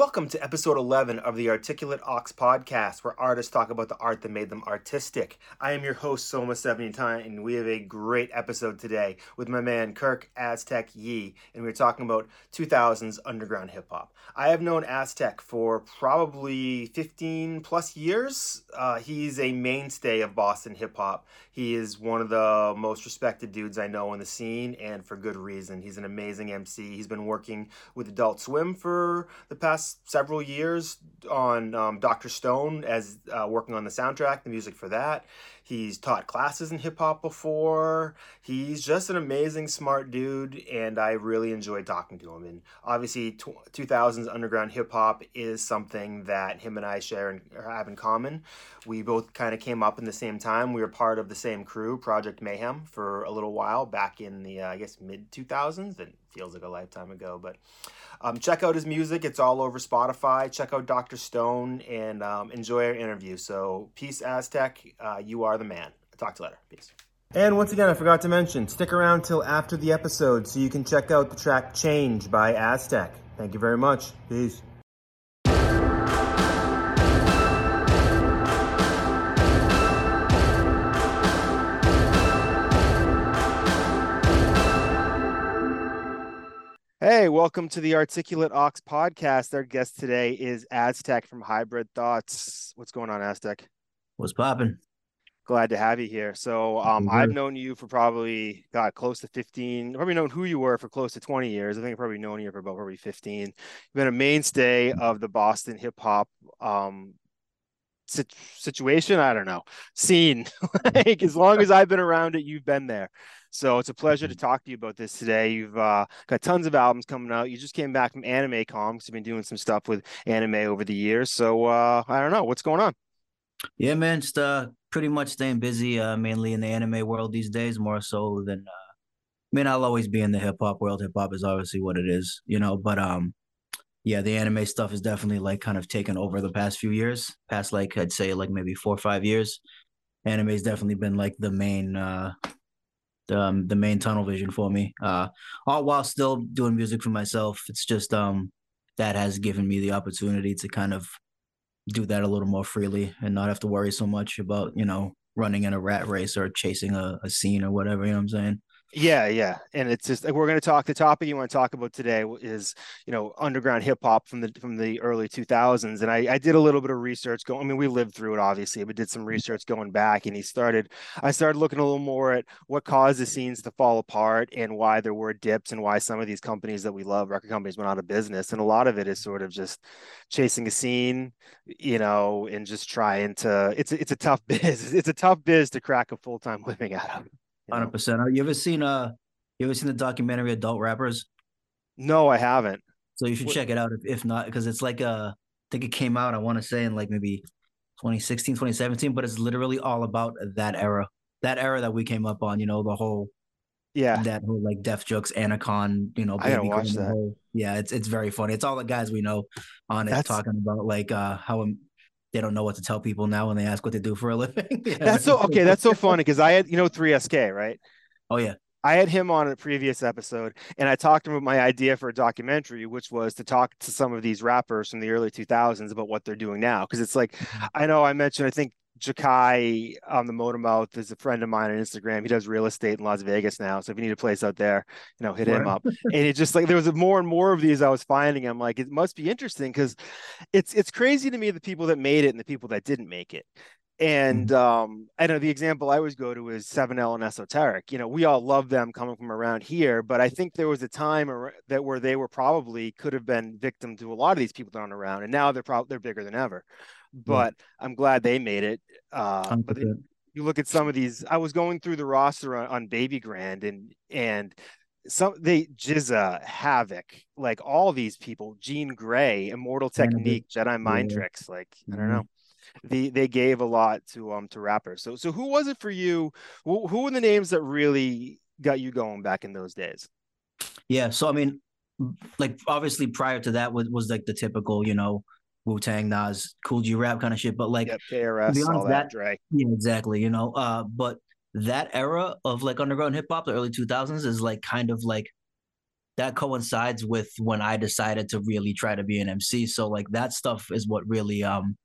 Welcome to episode 11 of the Articulate Ox podcast, where artists talk about the art that made them artistic. I am your host, Soma79, and we have a great episode today with my man Kirk Aztech Yi, and we're talking about 2000s underground hip hop. I have known Aztech for probably 15 plus years. Uh, he's a mainstay of Boston hip hop. He is one of the most respected dudes I know in the scene, and for good reason. He's an amazing MC. He's been working with Adult Swim for the past several years on um, Dr. Stone as uh, working on the soundtrack, the music for that. He's taught classes in hip hop before. He's just an amazing, smart dude, and I really enjoy talking to him. And obviously, 2000s underground hip hop is something that him and I share and have in common. We both kind of came up in the same time. We were part of the same crew, Project Mayhem, for a little while back in the, uh, I guess, mid 2000s. It feels like a lifetime ago, but. Um, check out his music. It's all over Spotify. Check out Dr. Stone and um, enjoy our interview. So, peace, Aztech. Uh, you are the man. talk to you later. Peace. And once again, I forgot to mention, stick around till after the episode so you can check out the track Change by Aztech. Thank you very much. Peace. Hey, welcome to the Articulate Ox podcast. Our guest today is Aztech from Hybrid Thoughts. What's going on, Aztech? What's popping? Glad to have you here. So, um, I've known you for probably got close to 15, probably known who you were for close to 20 years. I think I've probably known you for about probably 15. You've been a mainstay of the Boston hip hop um, situation. I don't know, scene. like as long as I've been around it, you've been there. So it's a pleasure to talk to you about this today. You've uh, got tons of albums coming out. You just came back from Anime Comics. You've been doing some stuff with anime over the years. So uh, I don't know what's going on. Yeah, man, just uh, pretty much staying busy, uh, mainly in the anime world these days, more so than. Uh, I mean, I'll always be in the hip hop world. Hip hop is obviously what it is, you know. But um, yeah, the anime stuff is definitely like kind of taken over the past few years. Past like I'd say like maybe four or five years. Anime has definitely been like the main uh um, the main tunnel vision for me. Uh, all while still doing music for myself. It's just um, that has given me the opportunity to kind of do that a little more freely and not have to worry so much about you know running in a rat race or chasing a, a scene or whatever. You know what I'm saying? Yeah, yeah, and it's just like we're going to talk. The topic you want to talk about today is you know underground hip hop from the from the early 2000s, and I, I did a little bit of research. Going, I mean, we lived through it obviously, but did some research going back, and he started. I started looking a little more at what caused the scenes to fall apart and why there were dips and why some of these companies that we love, record companies, went out of business, and a lot of it is sort of just chasing a scene, you know, and just trying to. It's it's a tough biz. It's a tough biz to crack a full time living out of. Hundred percent. You ever seen uh you ever seen the documentary Adult Rappers? No, I haven't. So you should what? check it out if, if not, because it's like uh I think it came out, I want to say in like maybe 2016, 2017, but it's literally all about that era. That era that we came up on, you know, the whole yeah, that whole like Def Jux, Anticon, you know, I gotta watch that. Whole, yeah, it's it's very funny. It's all the guys we know on it That's... talking about like uh how they don't know what to tell people now when they ask what they do for a living. yeah. That's so okay. That's so funny because I had you know 3SK right. Oh yeah. I had him on a previous episode, and I talked to him about my idea for a documentary, which was to talk to some of these rappers from the early 2000s about what they're doing now. Because it's like, mm-hmm. I know I mentioned, I think Jakai on the Motormouth is a friend of mine on Instagram. He does real estate in Las Vegas now. So if you need a place out there, you know, hit him up. and it just like there was more and more of these I was finding. I'm like, it must be interesting because it's it's crazy to me the people that made it and the people that didn't make it. And mm-hmm. um, I know the example I always go to is 7L and Esoteric. You know, we all love them coming from around here, but I think there was a time that where they were probably could have been victim to a lot of these people that aren't around, and now they're probably they're bigger than ever but yeah. I'm glad they made it. Uh, but it, you look at some of these. I was going through the roster on, on Babygrande and and some they GZA Havoc, like all these people, Jean Grae, Immortal Technique, Jedi Mind yeah. Tricks. Like mm-hmm. I don't mm-hmm. know. The, they gave a lot to um to rappers. So so who was it for you? Who, who were the names that really got you going back in those days? Yeah, so I mean, like obviously prior to that was was like the typical, you know, Wu Tang, Nas, Kool G Rap kind of shit. But like yep, KRS, honest, all that, that Yeah, exactly. You know, uh, but that era of like underground hip hop, the early two thousands, is like kind of like that coincides with when I decided to really try to be an MC. So like that stuff is what really um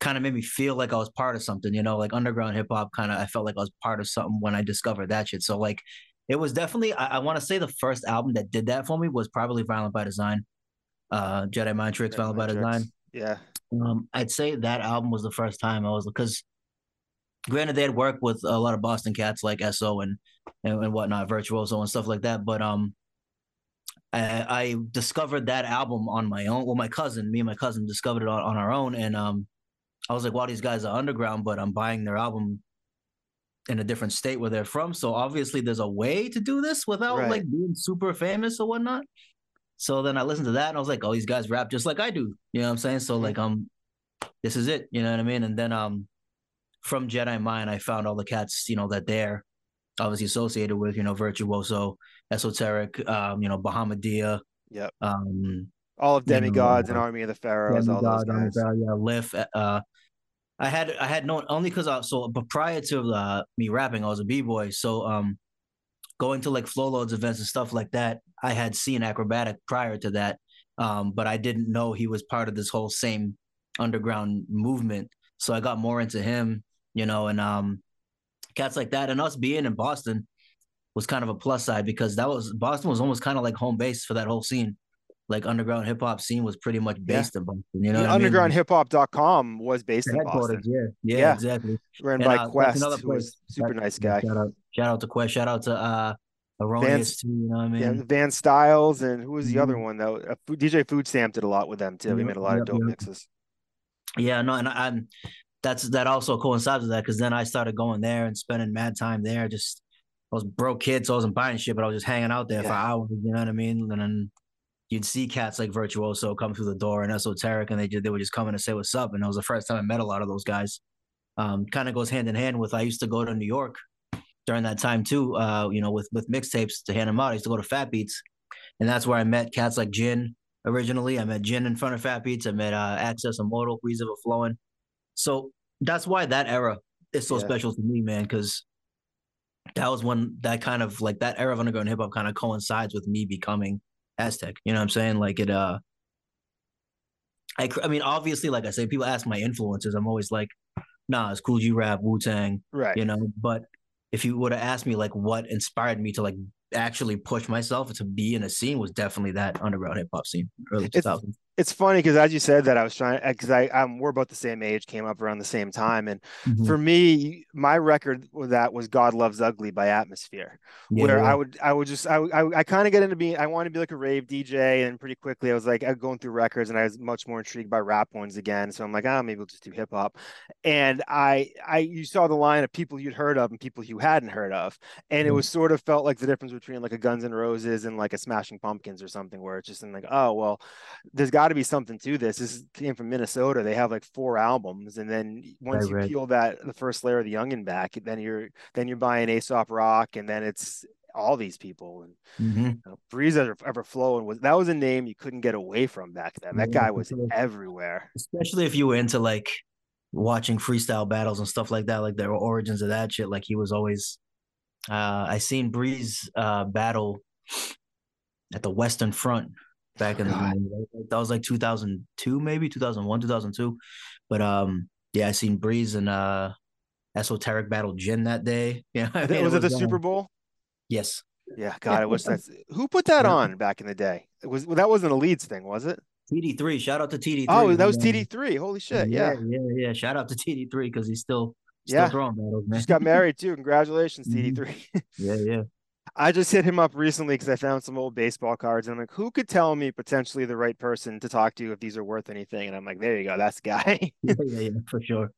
kind of made me feel like I was part of something, you know, like underground hip hop kind of I felt like I was part of something when I discovered that shit. So like it was definitely I, I want to say the first album that did that for me was probably Violent by Design. Uh Jedi Mind Tricks, Violent by Design. Yeah. Um I'd say that album was the first time I was because granted they had worked with a lot of Boston cats like SO and and, and whatnot, Virtuoso and stuff like that. But um I, I discovered that album on my own. Well, my cousin, me and my cousin discovered it on, on our own. And um I was like, wow, these guys are underground, but I'm buying their album in a different state where they're from. So obviously there's a way to do this without Right. like being super famous or whatnot. So then I listened to that and I was like, oh, these guys rap just like I do. You know what I'm saying? So like um this is it. You know what I mean? And then um from Jedi Mind, I found all the cats, you know, that they're obviously associated with, you know, Virtuoso, Esoteric, um, you know, Bahamadia, Yep. um, All of You know, Demigods and uh, Army of the Pharaohs, all those guys. Yeah, Lift. Uh, I had I had known only because I so but prior to uh, me rapping, I was a b boy. So um, going to like flow loads events and stuff like that, I had seen Akrobatik prior to that, um, but I didn't know he was part of this whole same underground movement. So I got more into him, you know, and um, cats like that, and us being in Boston was kind of a plus side because that was Boston was almost kind of like home base for that whole scene. Like underground hip hop scene was pretty much Yeah. based in Boston. You know, And what I mean? undergroundhiphop.com was based in Boston, yeah, yeah, Yeah. exactly. ran And, by uh, Quest, another place. super That- nice guy. Shout out, shout out to Quest. Shout out to uh, Erroneous too. You know what I mean? Yeah, Van Styles and who was the other Mhm. one though? DJ Food Stamp did a lot with them too. He Yep, made a lot yep, of dope yep. mixes. Yeah, no, and I'm that's that also coincides with that because then I started going there and spending mad time there. Just I was broke kid, so I wasn't buying shit, but I was just hanging out there for hours. You know what I mean? And then you'd see cats like Virtuoso come through the door and Esoteric, and they just they would just come in and say what's up. And it was the first time I met a lot of those guys. Um, kind of goes hand in hand with I used to go to New York during that time too. Uh, you know, with with mixtapes to hand them out. I used to go to Fat Beats, and that's where I met cats like Jin originally. I met Jin in front of Fat Beats. I met uh, Access Immortal, Breeze Evahflowin. So that's why that era is so Yeah. special to me, man, because that was when that kind of like that era of underground hip hop kind of coincides with me becoming Aztech. You know what I'm saying? Like it uh I I mean obviously like I say people ask my influences. I'm always like, nah, it's Kool G Rap, Wu Tang, Right. you know. But if you would have asked me like what inspired me to like actually push myself to be in a scene was definitely that underground hip hop scene, early It's- 2000s. It's funny because as you said that, I was trying because I um, we're about the same age, came up around the same time, and Mhm. for me, my record with that was "God Loves Ugly" by Atmosphere. Yeah, where. I would I would just I I, I kind of get into being I wanted to be like a rave DJ and pretty quickly I was like I was going through records and I was much more intrigued by rap ones again so I'm like ah maybe we'll just do hip hop and I I you saw the line of people you'd heard of and people you hadn't heard of and it Mm. was sort of felt like the difference between like a Guns N' Roses and like a Smashing Pumpkins or something where it's just in like oh well there's got to be something to this this came from Minnesota they have like four albums and then once Right, you right. peel that the first layer of the Youngin back then you're then you're buying Aesop Rock and then it's all these people and Mhm. you know, Breeze ever, ever flowing was that was a name you couldn't get away from back then. That Yeah, guy was sure. everywhere. especially if you were into like watching freestyle battles and stuff like that, like the origins of that shit. Like he was always, uh, I seen Breeze uh, battle at the Western Front back in the day. That was like 2002, maybe 2001, 2002. But um, yeah, I seen Breeze and uh, Esoteric battle Jin that day. Yeah, I mean, was it the uh, Super Bowl? Yes, Yeah, God, I wish that's who put that Yeah. on back in the day. It was well, that wasn't a leads thing, was it? TD3. Shout out to TD3. Oh, that was man. TD3. Holy shit! yeah, Yeah, yeah, yeah. Shout out to TD3 because he's still still Yeah. throwing battles, man. just got married too. Congratulations, Mhm. TD3. yeah, yeah. I just hit him up recently because I found some old baseball cards, and I'm like, who could tell me potentially the right person to talk to if these are worth anything? And I'm like, there you go, that's the guy. yeah, yeah, yeah, for sure.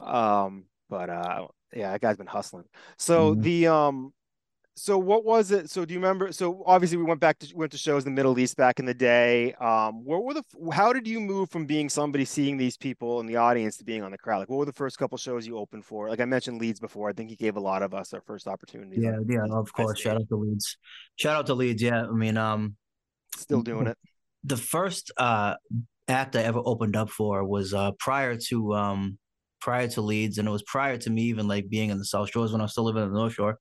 Um, but uh yeah, that guy's been hustling. So Mhm. the um so what was it? So do you remember? So obviously we went back to went to shows in the Middle East back in the day. Um, what were the how did you move from being somebody seeing these people in the audience to being on the crowd? Like what were the first couple shows you opened for? Like I mentioned Leeds before. I think he gave a lot of us our first opportunities. Yeah, yeah, of course. Shout out to Leeds. Shout out to Leeds. Yeah, I mean, um, Still doing it. the first uh act I ever opened up for was uh prior to um prior to Leeds, and it was prior to me even like being in the South Shores when I was still living in the North Shore.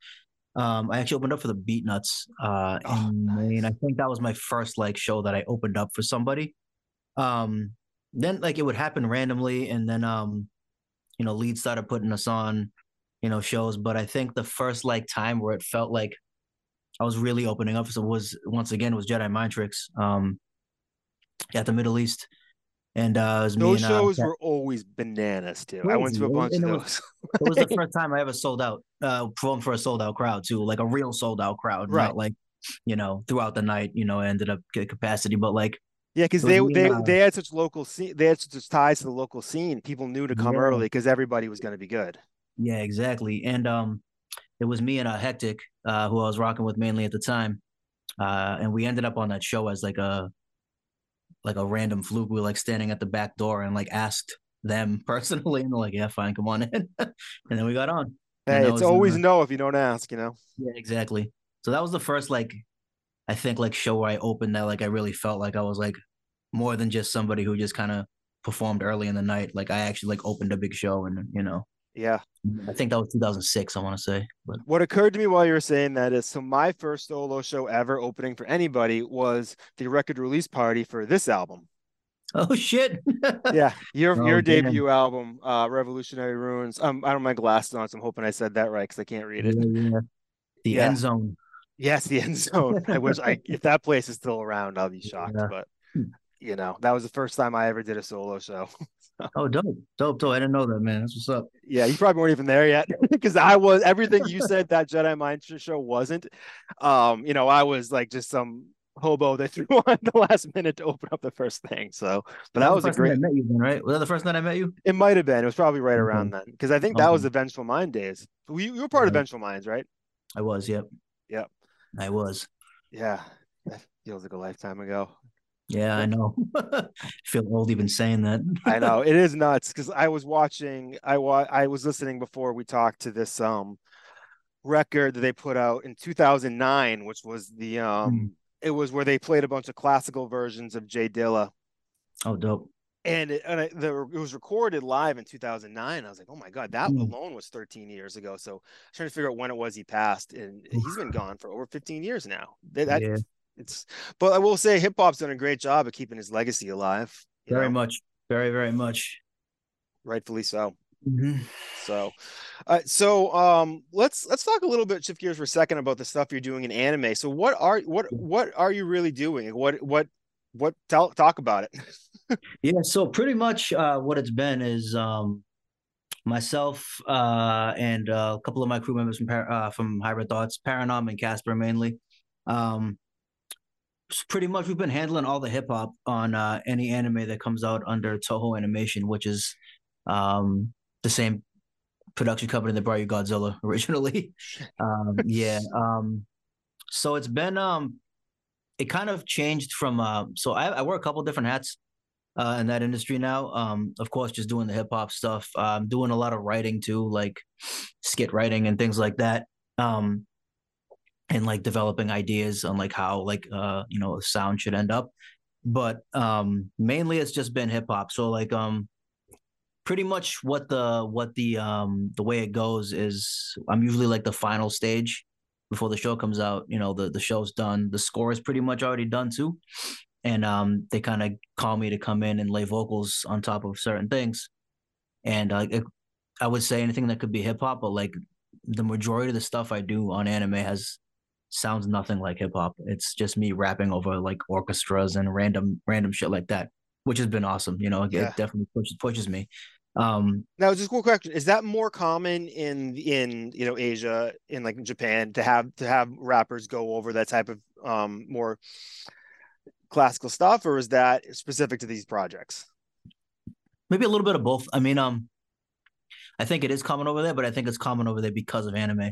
Um, I actually opened up for the Beatnuts uh, Oh, in nice. Maine. I think that was my first like show that I opened up for somebody. Um, then like it would happen randomly, and then um, you know, lead started putting us on, you know, shows. But I think the first like time where it felt like I was really opening up so was once again was Jedi Mind Tricks um, at the Middle East, and uh, it was me Those and uh, shows were always bananas too. I went to a bunch of and it was- those. it was the first time I ever sold out, uh, performed for a sold out crowd too, like a real sold out crowd, Right. not like, you know, throughout the night, you know, I ended up get capacity, but like, Yeah, because they they uh, they had such local scene. They had such ties to the local scene. People knew to come Yeah. early because everybody was going to be good. yeah, exactly. And um, it was me and uh, Hectic, uh, who I was rocking with mainly at the time, uh, and we ended up on that show as like a, like a random fluke. We were like standing at the back door and like asked them personally, and they're like, "Yeah, fine, come on in," and then we got on. And Hey, it's always no if you don't ask. You know. Yeah, exactly. So that was the first like I think like show where I opened that like I really felt like I was like more than just somebody who just kind of performed early in the night. Like I actually like opened a big show and you know Yeah. I think that was 2006 I want to say. But What occurred to me while you were saying that is so my first solo show ever opening for anybody was the record release party for this album. oh shit. Yeah, your Oh, your damn. debut album, uh, Revolutionary Ruins. Um, I don't have my glasses on, so I'm hoping I said that right because I can't read it. Yeah, yeah. The Yeah. end zone. Yes, the end zone. I wish I if that place is still around, I'll be shocked. But Hmm. you know, that was the first time I ever did a solo show. Oh dope. Dope, dope. I didn't know that, man. That's what's up. Yeah, you probably weren't even there yet because I was everything you said that Jedi Mind show wasn't. Um, you know, I was like just some hobo they threw on the last minute to open up the first thing. So, but that the was a great. Met you then, right? Was that the first night I met you? It might have been. It was probably right Okay. around then because I think that was the Vengeful Mind days. We you were part of Right. Vengeful Minds, right? I was, yep. Yep. I was. Yeah, that feels like a lifetime ago. Yeah, I know. feel old even saying that. I know it is nuts because I was watching. I wa- I was listening before we talked to this um record that they put out in 2009, which was the um. Mm. It was where they played a bunch of classical versions of J Dilla, Oh dope. and it, and it, the, it was recorded live in 2009. I was like, oh my god, that Mm. alone was 13 years ago. So I was trying to figure out when it was he passed, and he's been gone for over 15 years now. That, that- Yeah. It's. But I will say, hip hop's done a great job of keeping his legacy alive. Very know, much. Very, very much. rightfully so. Mhm. So, uh, so um, let's let's talk a little bit, shift gears for a second about the stuff you're doing in anime. So, what are what what are you really doing? What what what? Tell, talk about it. Yeah, so pretty much uh, what it's been is um, myself uh, and uh, a couple of my crew members from Par- uh, from Hybrid Thoughts, Paranom and Casper mainly. Um, pretty much we've been handling all the hip hop on uh, any anime that comes out under Toho Animation, which is um, the same production company that brought you Godzilla originally. um, yeah. Um, so it's been um, it kind of changed from uh, so I, I wear a couple different hats uh, in that industry now. Um, of course, just doing the hip hop stuff. I'm doing a lot of writing too, like skit writing and things like that. Um, and like developing ideas on like how like uh you know sound should end up. But um, mainly it's just been hip hop. So like um, pretty much what the what the um the way it goes is I'm usually like the final stage before the show comes out. You know the the show's done. The score is pretty much already done too and um, they kind of call me to come in and lay vocals on top of certain things. And uh, I would say anything that could be hip hop, but like the majority of the stuff I do on anime has sounds nothing like hip hop. It's just me rapping over like orchestras and random random shit like that, which has been awesome. You know, it, Yeah. it definitely pushes pushes me. Um, Now, just a cool question: Is that more common in in you know Asia, in like Japan, to have to have rappers go over that type of um more classical stuff, or is that specific to these projects? maybe a little bit of both. I mean, um, I think it is common over there, but I think it's common over there because of anime.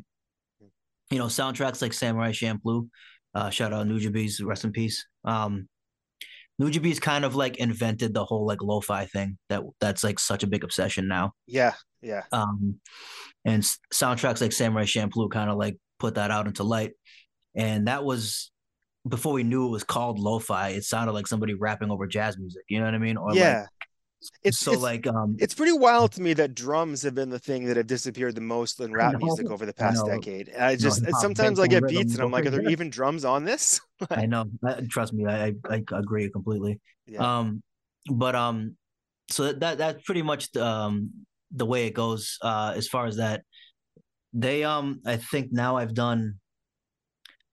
You know, soundtracks like Samurai Champloo, uh, shout out Nujabes, rest in peace. Um, Nujabes kind of like invented the whole like lo-fi thing that that's like such a big obsession now. Yeah, yeah, Um, and soundtracks like Samurai Champloo kind of like put that out into light, and that was before we knew it was called lo-fi. It sounded like somebody rapping over jazz music. You know what I mean? Or like yeah. It's so it's, like um it's pretty wild to me that drums have been the thing that have disappeared the most in rap know, music over the past know. decade. I just hop sometimes I get beats and I'm like, are there even drums on this? I know. Trust me, I, I I agree completely. Yeah. Um, but um, so that that's pretty much um the way it goes. Uh, as far as that, they um, I think now I've done.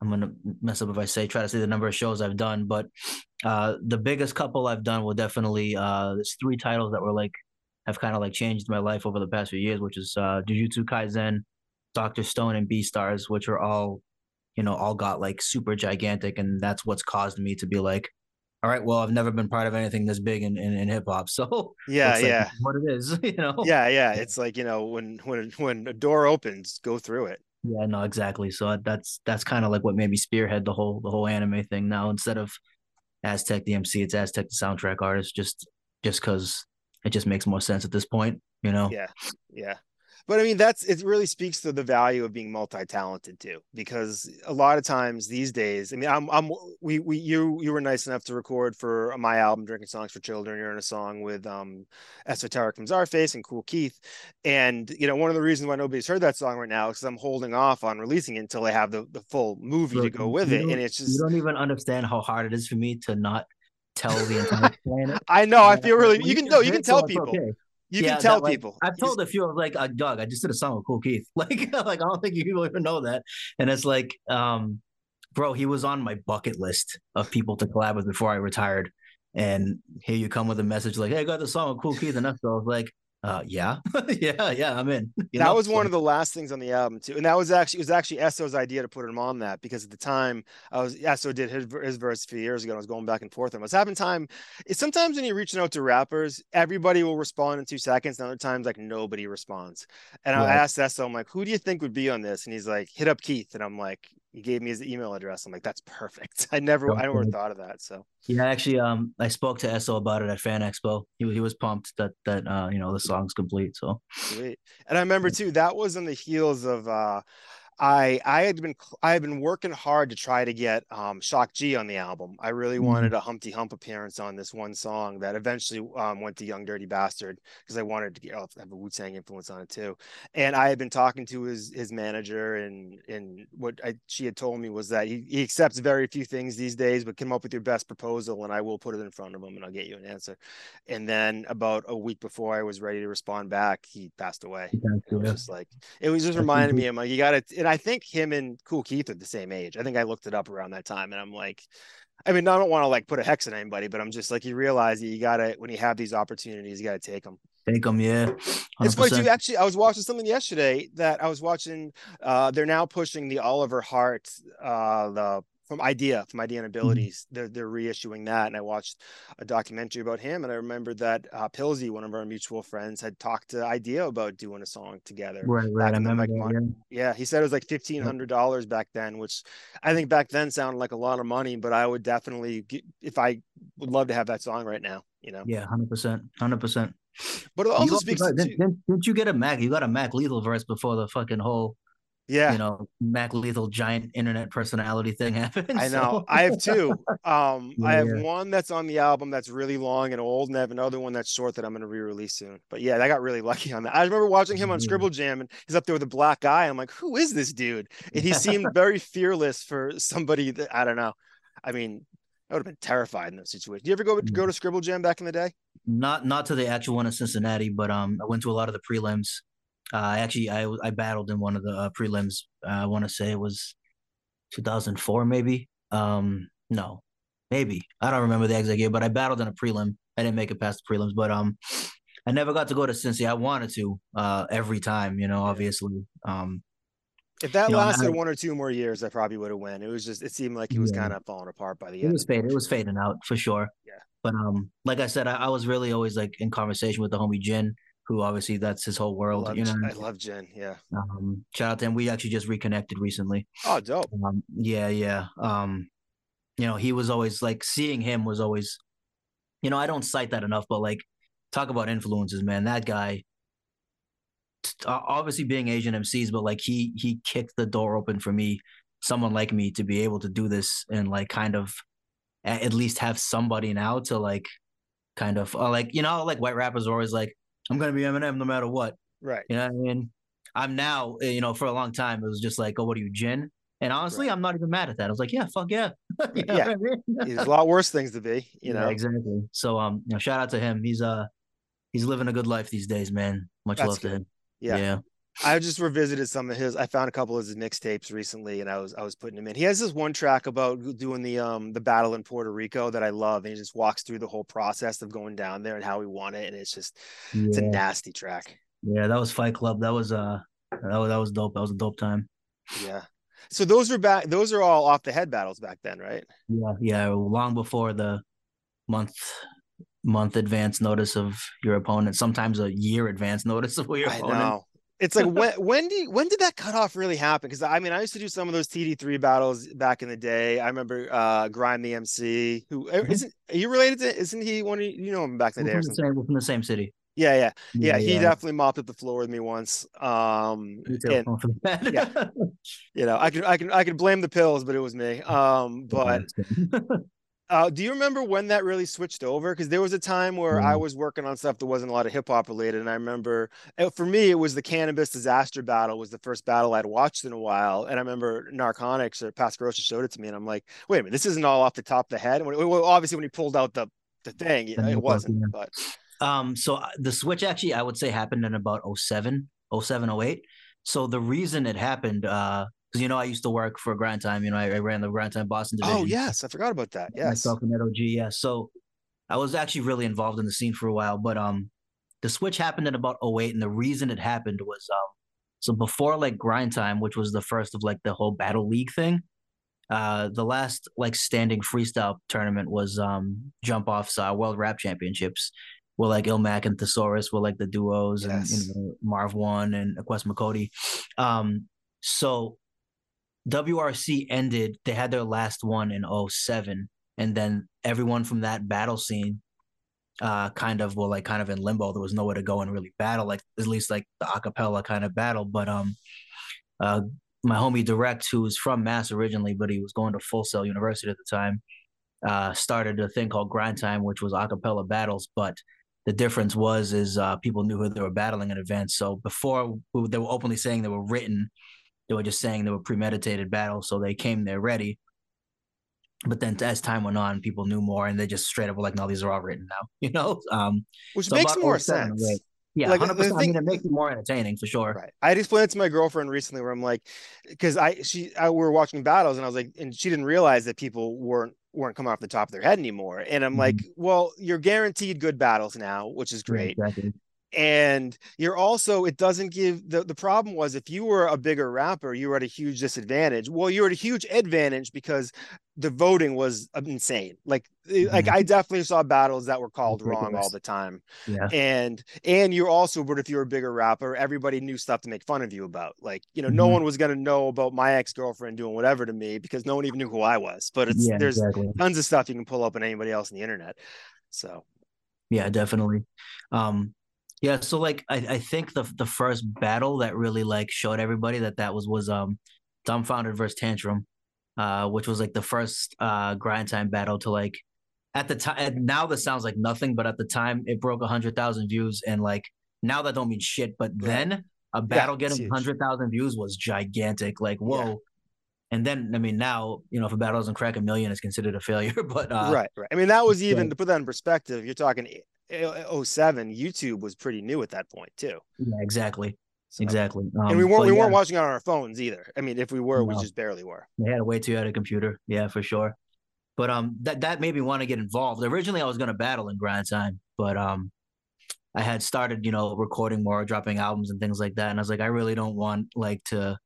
I'm gonna mess up if I say try to say the number of shows I've done, but uh, the biggest couple I've done will definitely uh, there's three titles that were like have kind of like changed my life over the past few years, which is uh, Jujutsu Kaisen, Doctor Stone, and Beastars, which are all, you know, all got like super gigantic, and that's what's caused me to be like, all right, well, I've never been part of anything this big in in, in hip hop, so yeah, like yeah. what it is, you know. Yeah, yeah. It's like, you know, when when when a door opens, go through it. Yeah, no, exactly. So uh, that's that's kind of like what made me spearhead the whole the whole anime thing. Now instead of Aztech the MC, it's Aztech the soundtrack artist, just just because it just makes more sense at this point, you know. Yeah, yeah. But I mean, that's it. Really speaks to the value of being multi-talented too, because a lot of times these days, I mean, I'm, I'm, we, we, you, you were nice enough to record for my album, Drinking Songs for Children. You're in a song with um, Esoteric from Czarface and Kool Keith, and you know, one of the reasons why nobody's heard that song right now is because I'm holding off on releasing it until I have the, the full movie to go with it, and it's just, You don't even understand how hard it is for me to not tell the entire planet. I know. I feel really. You can no. You can tell people. okay. You Yeah, can tell that, like, people. I've told a few of like, uh, Doug, I just did a song with Kool Keith. Like, like I don't think you people even know that. And it's like, um, bro, he was on my bucket list of people to collab with before I retired. And here you come with a message like, "Hey, I got the song with Kool Keith," and that's I was like, uh, yeah, yeah, yeah, I'm in. You that know? was one of the last things on the album too, and that was actually it was actually Esso's idea to put him on that because at the time I was Esso did his, his verse a few years ago. and I was going back and forth. And what's happened time is sometimes when you're reaching out to rappers, everybody will respond in two seconds. And other times like nobody responds. And I asked Esso, I'm like, who do you think would be on this? And he's like, hit up Keith. And I'm like, he gave me his email address. I'm like, that's perfect. I never I never thought of that. So Yeah, actually, um, I spoke to Esso about it at Fan Expo. He he was pumped that that uh, you know, the song's complete. So Sweet. And I remember too, that was on the heels of uh I I had been I had been working hard to try to get um Shock G on the album. I really Mhm. wanted a Humpty Hump appearance on this one song that eventually um went to Young Dirty Bastard because I wanted to get have a Wu Tang influence on it too. And I had been talking to his his manager and and what I, she had told me was that he, he accepts very few things these days, but come up with your best proposal and I will put it in front of him and I'll get you an answer. And then about a week before I was ready to respond back, he passed away. It was just like it was just reminding me. I'm like, you got to, I think him and Kool Keith are the same age. I think I looked it up around that time, and I'm like, I mean, I don't want to like put a hex on anybody, but I'm just like, you realize that you got to when you have these opportunities, you got to take them. take them, yeah. It's funny too. Actually, I was watching something yesterday that I was watching. Uh, they're now pushing the Oliver Hart, uh, the from Eyedea, from Eyedea and Abilities. They're they're reissuing that, and I watched a documentary about him, and I remember that uh, Pilsy, one of our mutual friends, had talked to Eyedea about doing a song together. Right, right. I remember like, that, yeah. Yeah, he said it was like fifteen hundred dollars back then, which I think back then sounded like a lot of money. But I would definitely, get, if I would love to have that song right now, you know. Yeah, hundred percent, hundred percent. But it also speaks to, didn't, didn't you get a Mac? You got a Mac Lethal verse before the fucking whole, yeah, you know, Mac Lethal giant internet personality thing happens I know. so- I have two. Um, I have one that's on the album that's really long and old, and I have another one that's short that I'm going to re-release soon. But yeah, I got really lucky on that. I remember watching him on Yeah. Scribble Jam, and he's up there with a black guy. I'm like, who is this dude? And he seemed very fearless for somebody that I don't know. I mean, I would have been terrified in that situation. Do you ever go Mm. go to Scribble Jam back in the day? not not to the actual one in Cincinnati, but um, I went to a lot of the prelims. Uh, I actually I I battled in one of the uh, prelims. Uh, I want to say it was 2004, maybe. Um, no, maybe I don't remember the exact year, but I battled in a prelim. I didn't make it past the prelims, but um, I never got to go to Cincy. I wanted to uh every time, you know, obviously. Um, If that You know, lasted I- one or two more years, I probably would have won. It was just it seemed like he was Yeah. kind of falling apart by the it end. was fading. It was fading out for sure. Yeah. But um, like I said, I, I was really always like in conversation with the homie Jin, who obviously that's his whole I world. love, you know, I love Jin. Yeah. um, shout out to him. We actually just reconnected recently. Oh, dope. Um, yeah, yeah. Um, you know, he was always like seeing him was always, you know, I don't cite that enough, but like talk about influences, man. That guy, obviously being Asian MCs, but like he he kicked the door open for me, someone like me, to be able to do this and like kind of at least have somebody now to like kind of uh, like you know like white rappers are always like I'm gonna be Eminem no matter what. Right. You know what I mean? I'm now eh, you know for a long time it was just like oh what are you Jin? And honestly, right. I'm not even mad at that. I was like, yeah, fuck yeah. yeah. I mean? There's a lot worse things to be, you know. Yeah, exactly. So um, you know, shout out to him. He's uh he's living a good life these days, man. Much That's love good. to him. Yeah. Yeah. I just revisited some of his. I found a couple of his mixtapes recently, and I was I was putting him in. He has this one track about doing the um the battle in Puerto Rico that I love, and he just walks through the whole process of going down there and how he won it, and it's just yeah. it's a nasty track. Yeah, that was Fight Club. That was uh that was that was dope. That was a dope time. Yeah. So those are back. Those are all off the head battles back then, right? Yeah, yeah. Long before the month month advance notice of your opponent. Sometimes a year advance notice of your I opponent. Know. It's like when when do you, when did that cutoff really happen? Because I mean, I used to do some of those TD3 battles back in the day. I remember uh Grime the MC, who uh, mm-hmm. isn't are you related to? Isn't he one? Of, you know him back in the day? Or something? We're from the same city. Yeah, yeah, yeah. yeah he yeah. definitely mopped up the floor with me once. Um, and, yeah, you know, I can, I can, I can blame the pills, but it was me. Um, but uh, do you remember when that really switched over? Because there was a time where mm. I was working on stuff that wasn't a lot of hip hop related, and I remember uh, for me it was the Canibus Dizaster battle was the first battle I'd watched in a while, and I remember Narcotics or Pascal showed it to me, and I'm like, wait a minute, this isn't all off the top of the head. When, well, obviously when he pulled out the the thing, it wasn't, but. Um, so uh, the switch actually, I would say, happened in about 07, 07, 08. So the reason it happened, uh, because you know I used to work for Grind Time. You know, I, I ran the Grind Time Boston oh, division. Oh yes, I forgot about that. Yes, myself and OG. Yeah, so I was actually really involved in the scene for a while. But um, the switch happened in about 08, and the reason it happened was um, so before like Grind Time, which was the first of like the whole Battle League thing. Uh, the last like standing freestyle tournament was um Jump Off's uh, World Rap Championships, where like Ilmac and Thesaurus were like the duos yes. and you know, Marv One and Quest McCody. Um, so WRC ended, they had their last one in 07. And then everyone from that battle scene uh kind of were like kind of in limbo. There was nowhere to go and really battle, like at least like the acapella kind of battle. But um uh my homie Direct, who was from Mass originally, but he was going to Full Sail University at the time, uh, started a thing called Grind Time, which was acapella battles. But the difference was is uh, people knew who they were battling in advance. So before they were openly saying they were written, they were just saying they were premeditated battles. So they came there ready. But then as time went on, people knew more, and they just straight up were like, "No, these are all written now." You know, um, which so makes more sense. Yeah, like, 100%. Thing, I mean, it makes it more entertaining for sure. Right. I explained it to my girlfriend recently, where I'm like, because I she I we were watching battles, and I was like, and she didn't realize that people weren't weren't coming off the top of their head anymore. And I'm mm-hmm. like, well, you're guaranteed good battles now, which is great. Exactly and you're also it doesn't give the, the problem was if you were a bigger rapper you were at a huge disadvantage. Well you're at a huge advantage because the voting was insane. Like mm-hmm. like i definitely saw battles that were called wrong all the time. Yeah. and and you're also but if you're a bigger rapper everybody knew stuff to make fun of you about. Like you know mm-hmm. no one was going to know about my ex-girlfriend doing whatever to me because no one even knew who i was. But it's yeah, there's exactly. tons of stuff you can pull up on anybody else on the internet. So. Yeah definitely. Um yeah, so like I, I think the the first battle that really like showed everybody that that was was um Dumbfoundead versus tantrum, uh, which was like the first uh grind time battle to like at the time. Now this sounds like nothing, but at the time it broke a hundred thousand views, and like now that don't mean shit. But then a battle yeah, getting hundred thousand views was gigantic. Like whoa. Yeah. And then, I mean, now you know if a battle doesn't crack a million, it's considered a failure. But uh, right, right. I mean, that was even to put that in perspective. You're talking 07 youtube was pretty new at that point too. Yeah exactly. So, exactly. um, and we weren't we yeah. weren't watching on our phones either. I mean if we were no. we just barely were. We had to wait till you had a computer. Yeah for sure. But um that that made me want to get involved. Originally i was going to battle in grind time but um i had started you know recording more dropping albums and things like that and i was like i really don't want like to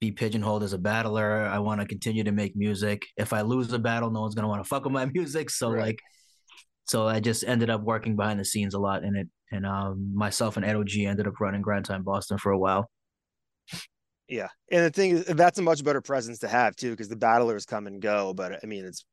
be pigeonholed as a battler. I want to continue to make music. If i lose a battle no one's going to want to fuck with my music so right. like so I just ended up working behind the scenes a lot in it, and um, myself and Ed O.G. ended up running Grind Time Boston for a while. Yeah, and the thing is, that's a much better presence to have too, because the battlers come and go. But I mean, it's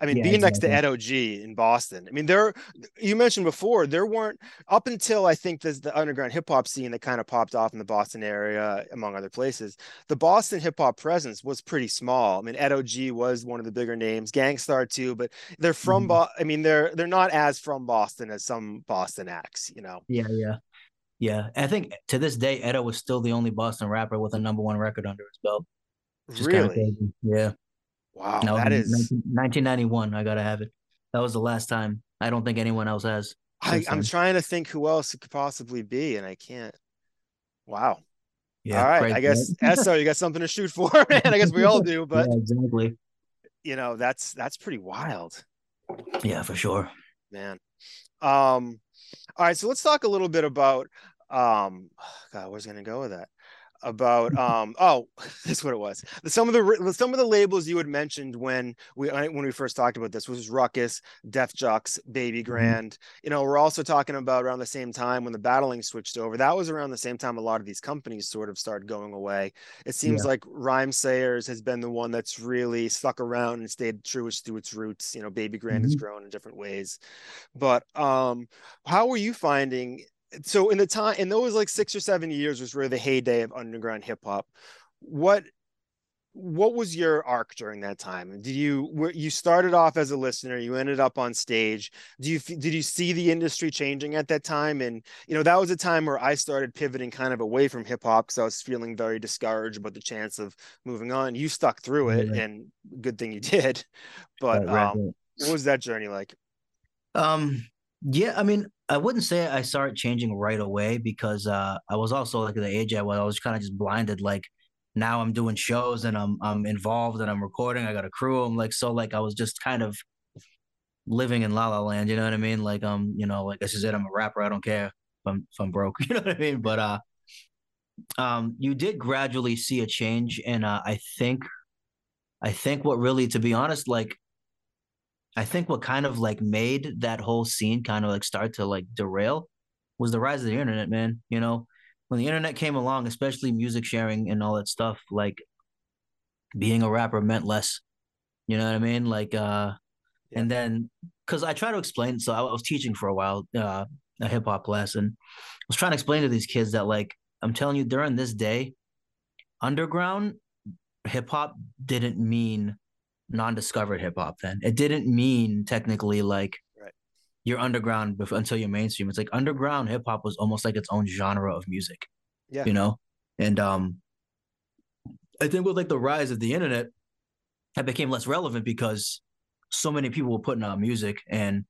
I mean, yeah, being exactly. next to Ed O.G. in Boston. I mean, there you mentioned before there weren't up until I think there's the underground hip hop scene that kind of popped off in the Boston area, among other places. The Boston hip hop presence was pretty small. I mean, Ed O.G. was one of the bigger names, Gang Starr too, but they're from. Mm-hmm. Bo- I mean, they're they're not as from Boston as some Boston acts. You know. Yeah, yeah. Yeah, I think to this day, Edo was still the only Boston rapper with a number one record under his belt. Really? Yeah. Wow, no, that is 1991. I gotta have it. That was the last time. I don't think anyone else has. I, am trying to think who else it could possibly be, and I can't. Wow. Yeah. All right. I guess so. You got something to shoot for, man. I guess we all do, but yeah, exactly. You know, that's that's pretty wild. Yeah, for sure. Man. Um, all right, so let's talk a little bit about um God, where's gonna go with that? About um oh that's what it was some of the some of the labels you had mentioned when we when we first talked about this was Rawkus Def Jux Baby mm-hmm. Grand mm-hmm. you know we're also talking about around the same time when the battling switched over that was around the same time a lot of these companies sort of started going away it seems yeah. like Rhymesayers has been the one that's really stuck around and stayed truest to its roots you know Babygrande mm-hmm. has grown in different ways but um how were you finding so in the time in those like six or seven years was really the heyday of underground hip hop. What what was your arc during that time? Did you were, you started off as a listener, you ended up on stage. Do you did you see the industry changing at that time? And you know that was a time where I started pivoting kind of away from hip hop because I was feeling very discouraged about the chance of moving on. You stuck through it, and good thing you did. But right, right, um, right. what was that journey like? Um, yeah, I mean, I wouldn't say I started changing right away because uh, I was also like the age I was, I was kind of just blinded. Like now I'm doing shows and I'm I'm involved and I'm recording. I got a crew. I'm like so like I was just kind of living in La La Land. You know what I mean? Like um, you know, like this is it. I'm a rapper. I don't care if I'm if I'm broke. You know what I mean? But uh, um, you did gradually see a change, and uh, I think, I think what really, to be honest, like I think what kind of like made that whole scene kind of like start to like derail was the rise of the internet, man. You know, when the internet came along, especially music sharing and all that stuff, like being a rapper meant less. You know what I mean? Like, uh, yeah. and then because I try to explain, so I was teaching for a while, uh, a hip hop class, and I was trying to explain to these kids that, like, I'm telling you, during this day, underground hip hop didn't mean non-discovered hip hop then. It didn't mean technically like right. you're underground before, until you're mainstream. It's like underground hip hop was almost like its own genre of music. Yeah. You know? And um I think with like the rise of the internet, that became less relevant because so many people were putting out music and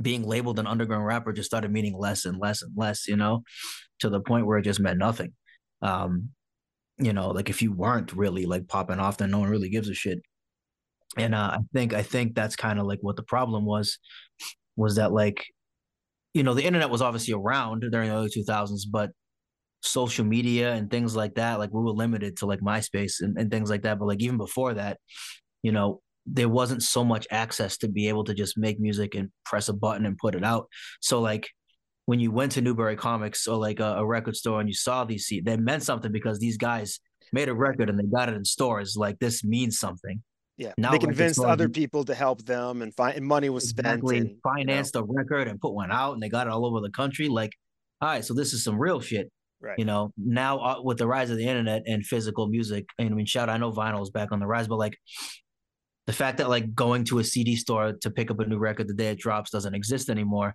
being labeled an underground rapper just started meaning less and less and less, you know, to the point where it just meant nothing. Um, you know, like if you weren't really like popping off, then no one really gives a shit and uh, I think I think that's kind of like what the problem was, was that like, you know, the internet was obviously around during the early two thousands, but social media and things like that, like we were limited to like MySpace and, and things like that. But like even before that, you know, there wasn't so much access to be able to just make music and press a button and put it out. So like when you went to Newbury Comics or like a, a record store and you saw these, they meant something because these guys made a record and they got it in stores. Like this means something. Yeah, now they convinced other people to help them, and, fi- and money was exactly. spent. And, financed you know. a record and put one out, and they got it all over the country. Like, all right, so this is some real shit. Right. You know, now uh, with the rise of the internet and physical music, and I mean, shout, I know vinyl is back on the rise, but like the fact that like going to a CD store to pick up a new record the day it drops doesn't exist anymore.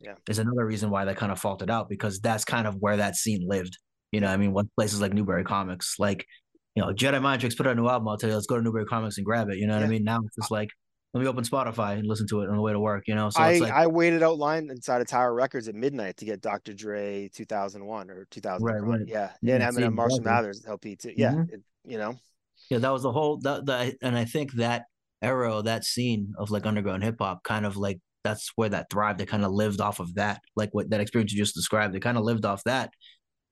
Yeah, is another reason why that kind of faltered out because that's kind of where that scene lived. You know, I mean, what places like Newbury Comics, like you know, Jedi Mind Tricks put out a new album. I'll tell you, let's go to Newbury Comics and grab it. You know what yeah. I mean? Now it's just like, let me open Spotify and listen to it on the way to work. You know, so I like, I waited out line inside of Tower Records at midnight to get Dr. Dre 2001 or 2000. Right, right. Yeah, yeah, and Eminem, Marshall Mathers LP too. Yeah, mm-hmm. it, you know. Yeah, that was the whole that the and I think that era, that scene of like underground hip hop, kind of like that's where that thrived. It kind of lived off of that, like what that experience you just described. It kind of lived off that,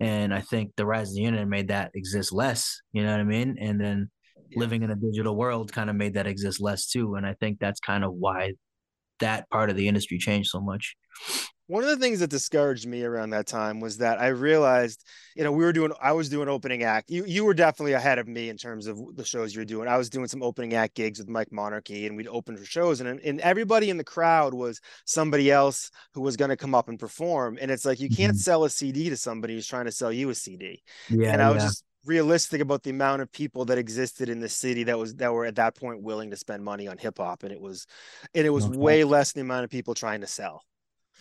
and I think the rise of the internet made that exist less. You know what I mean? And then yeah. living in a digital world kind of made that exist less too. And I think that's kind of why that part of the industry changed so much. One of the things that discouraged me around that time was that I realized, you know, we were doing, I was doing opening act. You you were definitely ahead of me in terms of the shows you're doing. I was doing some opening act gigs with Mike Monarchy, and we'd open for shows, and and everybody in the crowd was somebody else who was going to come up and perform. And it's like you can't mm-hmm. sell a CD to somebody who's trying to sell you a CD. Yeah, and I was yeah. just realistic about the amount of people that existed in the city that was that were at that point willing to spend money on hip hop, and it was, and it was okay. way less than the amount of people trying to sell.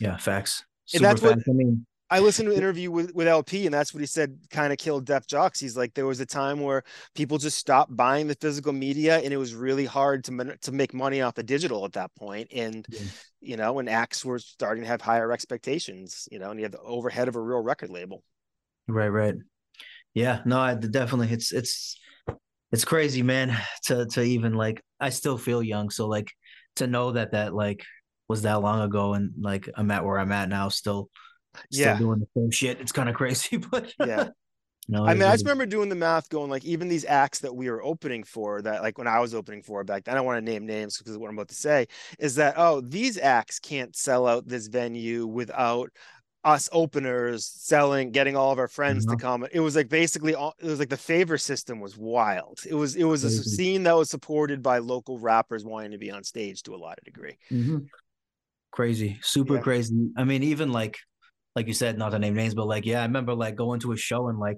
Yeah, facts. Super and that's facts. what I mean. I listened to an interview with, with El-P, and that's what he said kind of killed Def Jux. He's like, there was a time where people just stopped buying the physical media, and it was really hard to to make money off the digital at that point. And yeah. you know, when acts were starting to have higher expectations, you know, and you have the overhead of a real record label. Right, right. Yeah, no, I definitely it's it's it's crazy, man, to to even like I still feel young, so like to know that that like was that long ago and like I'm at where I'm at now still still yeah. doing the same shit. It's kind of crazy, but yeah. No, I mean, I just remember doing the math, going like, even these acts that we were opening for, that like when I was opening for back then, I don't want to name names because what I'm about to say is that oh, these acts can't sell out this venue without us openers selling getting all of our friends mm-hmm. to come it was like basically all, it was like the favor system was wild it was it was a scene that was supported by local rappers wanting to be on stage to a lot of degree mm-hmm. Crazy super yeah. crazy i mean even like like you said not to name names but like yeah i remember like going to a show and like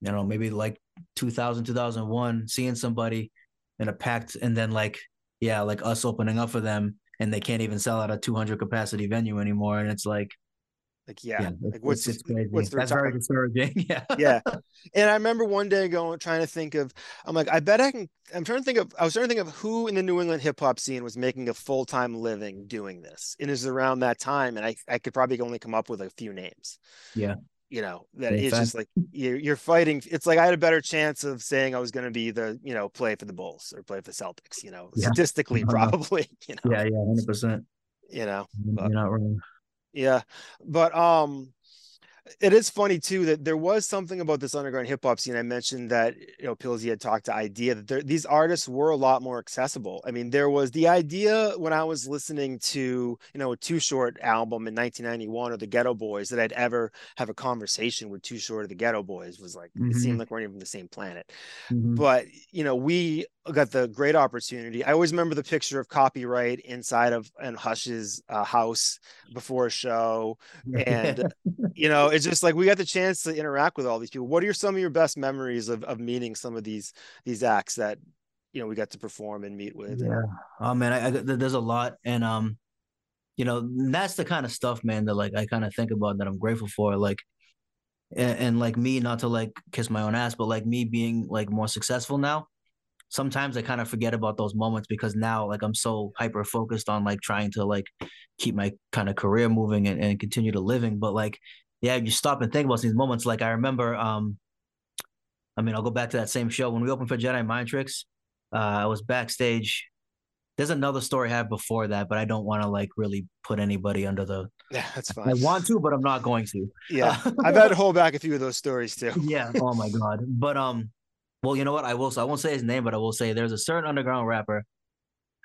you know maybe like 2000 2001 seeing somebody in a packed and then like yeah like us opening up for them and they can't even sell out a 200 capacity venue anymore. And it's like, like yeah, yeah like what's it's, it's what's that's very discouraging. yeah, yeah. And I remember one day going trying to think of. I'm like, I bet I can. I'm trying to think of. I was trying to think of who in the New England hip hop scene was making a full time living doing this. And it was around that time, and I I could probably only come up with a few names. Yeah you know that it's just like you're, you're fighting it's like i had a better chance of saying i was going to be the you know play for the bulls or play for the celtics you know yeah. statistically uh-huh. probably you know yeah yeah 100% you know but, you're not wrong yeah but um it is funny too that there was something about this underground hip hop scene. I mentioned that you know Pillsy had talked to idea that there, these artists were a lot more accessible. I mean, there was the idea when I was listening to you know a Too Short album in 1991 or the Geto Boys that I'd ever have a conversation with Too Short or the Geto Boys was like mm-hmm. it seemed like we're not even the same planet. Mm-hmm. But you know we got the great opportunity. I always remember the picture of Copywrite inside of and Hush's uh, house before a show, and you know, it's just like we got the chance to interact with all these people. What are some of your best memories of of meeting some of these these acts that you know we got to perform and meet with? Yeah, oh man, I, I, there's a lot, and um, you know, that's the kind of stuff, man, that like I kind of think about that I'm grateful for, like. And, and like me, not to like kiss my own ass, but like me being like more successful now, sometimes I kind of forget about those moments because now like I'm so hyper focused on like trying to like keep my kind of career moving and, and continue to living. But like, yeah, you stop and think about these moments. Like I remember, um, I mean, I'll go back to that same show when we opened for Jedi Mind Tricks. Uh, I was backstage. There's another story I have before that, but I don't want to like really put anybody under the. Yeah, that's fine. I want to, but I'm not going to. Yeah, I've had to hold back a few of those stories too. yeah. Oh my god. But um, well, you know what? I will. So I won't say his name, but I will say there's a certain underground rapper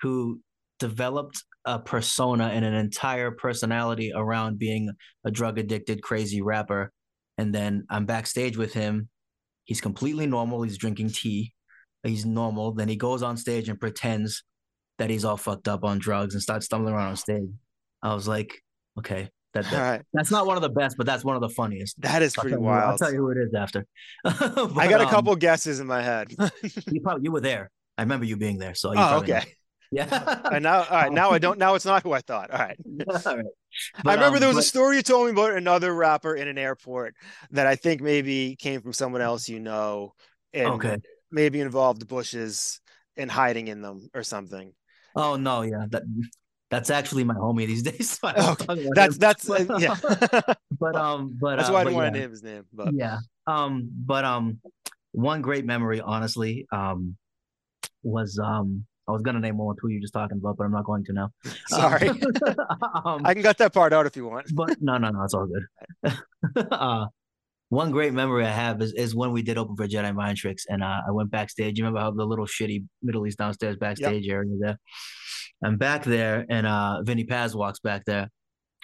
who developed a persona and an entire personality around being a drug addicted, crazy rapper. And then I'm backstage with him. He's completely normal. He's drinking tea. He's normal. Then he goes on stage and pretends that he's all fucked up on drugs and starts stumbling around on stage. I was like, okay, that, that right. that's not one of the best, but that's one of the funniest. That is pretty I'll wild. You, I'll tell you who it is after. but, I got a couple um, guesses in my head. you probably you were there. I remember you being there. So oh, okay. Know. Yeah. and now, all right. Now I don't. Now it's not who I thought. All right. all right. But, I remember um, there was but, a story you told me about another rapper in an airport that I think maybe came from someone else you know, and okay. maybe involved bushes and hiding in them or something. Oh no, yeah, that that's actually my homie these days. So okay. That's that's uh, yeah. but um, but that's why uh, I didn't want to name his name. But yeah, um, but um, one great memory, honestly, um, was um, I was gonna name one who you were just talking about, but I'm not going to now. Sorry, um, I can cut that part out if you want. but no, no, no, it's all good. uh, one great memory I have is, is when we did open for Jedi Mind Tricks, and uh, I went backstage. You remember how the little shitty Middle East downstairs backstage yep. area there? I'm back there, and uh, Vinnie Paz walks back there,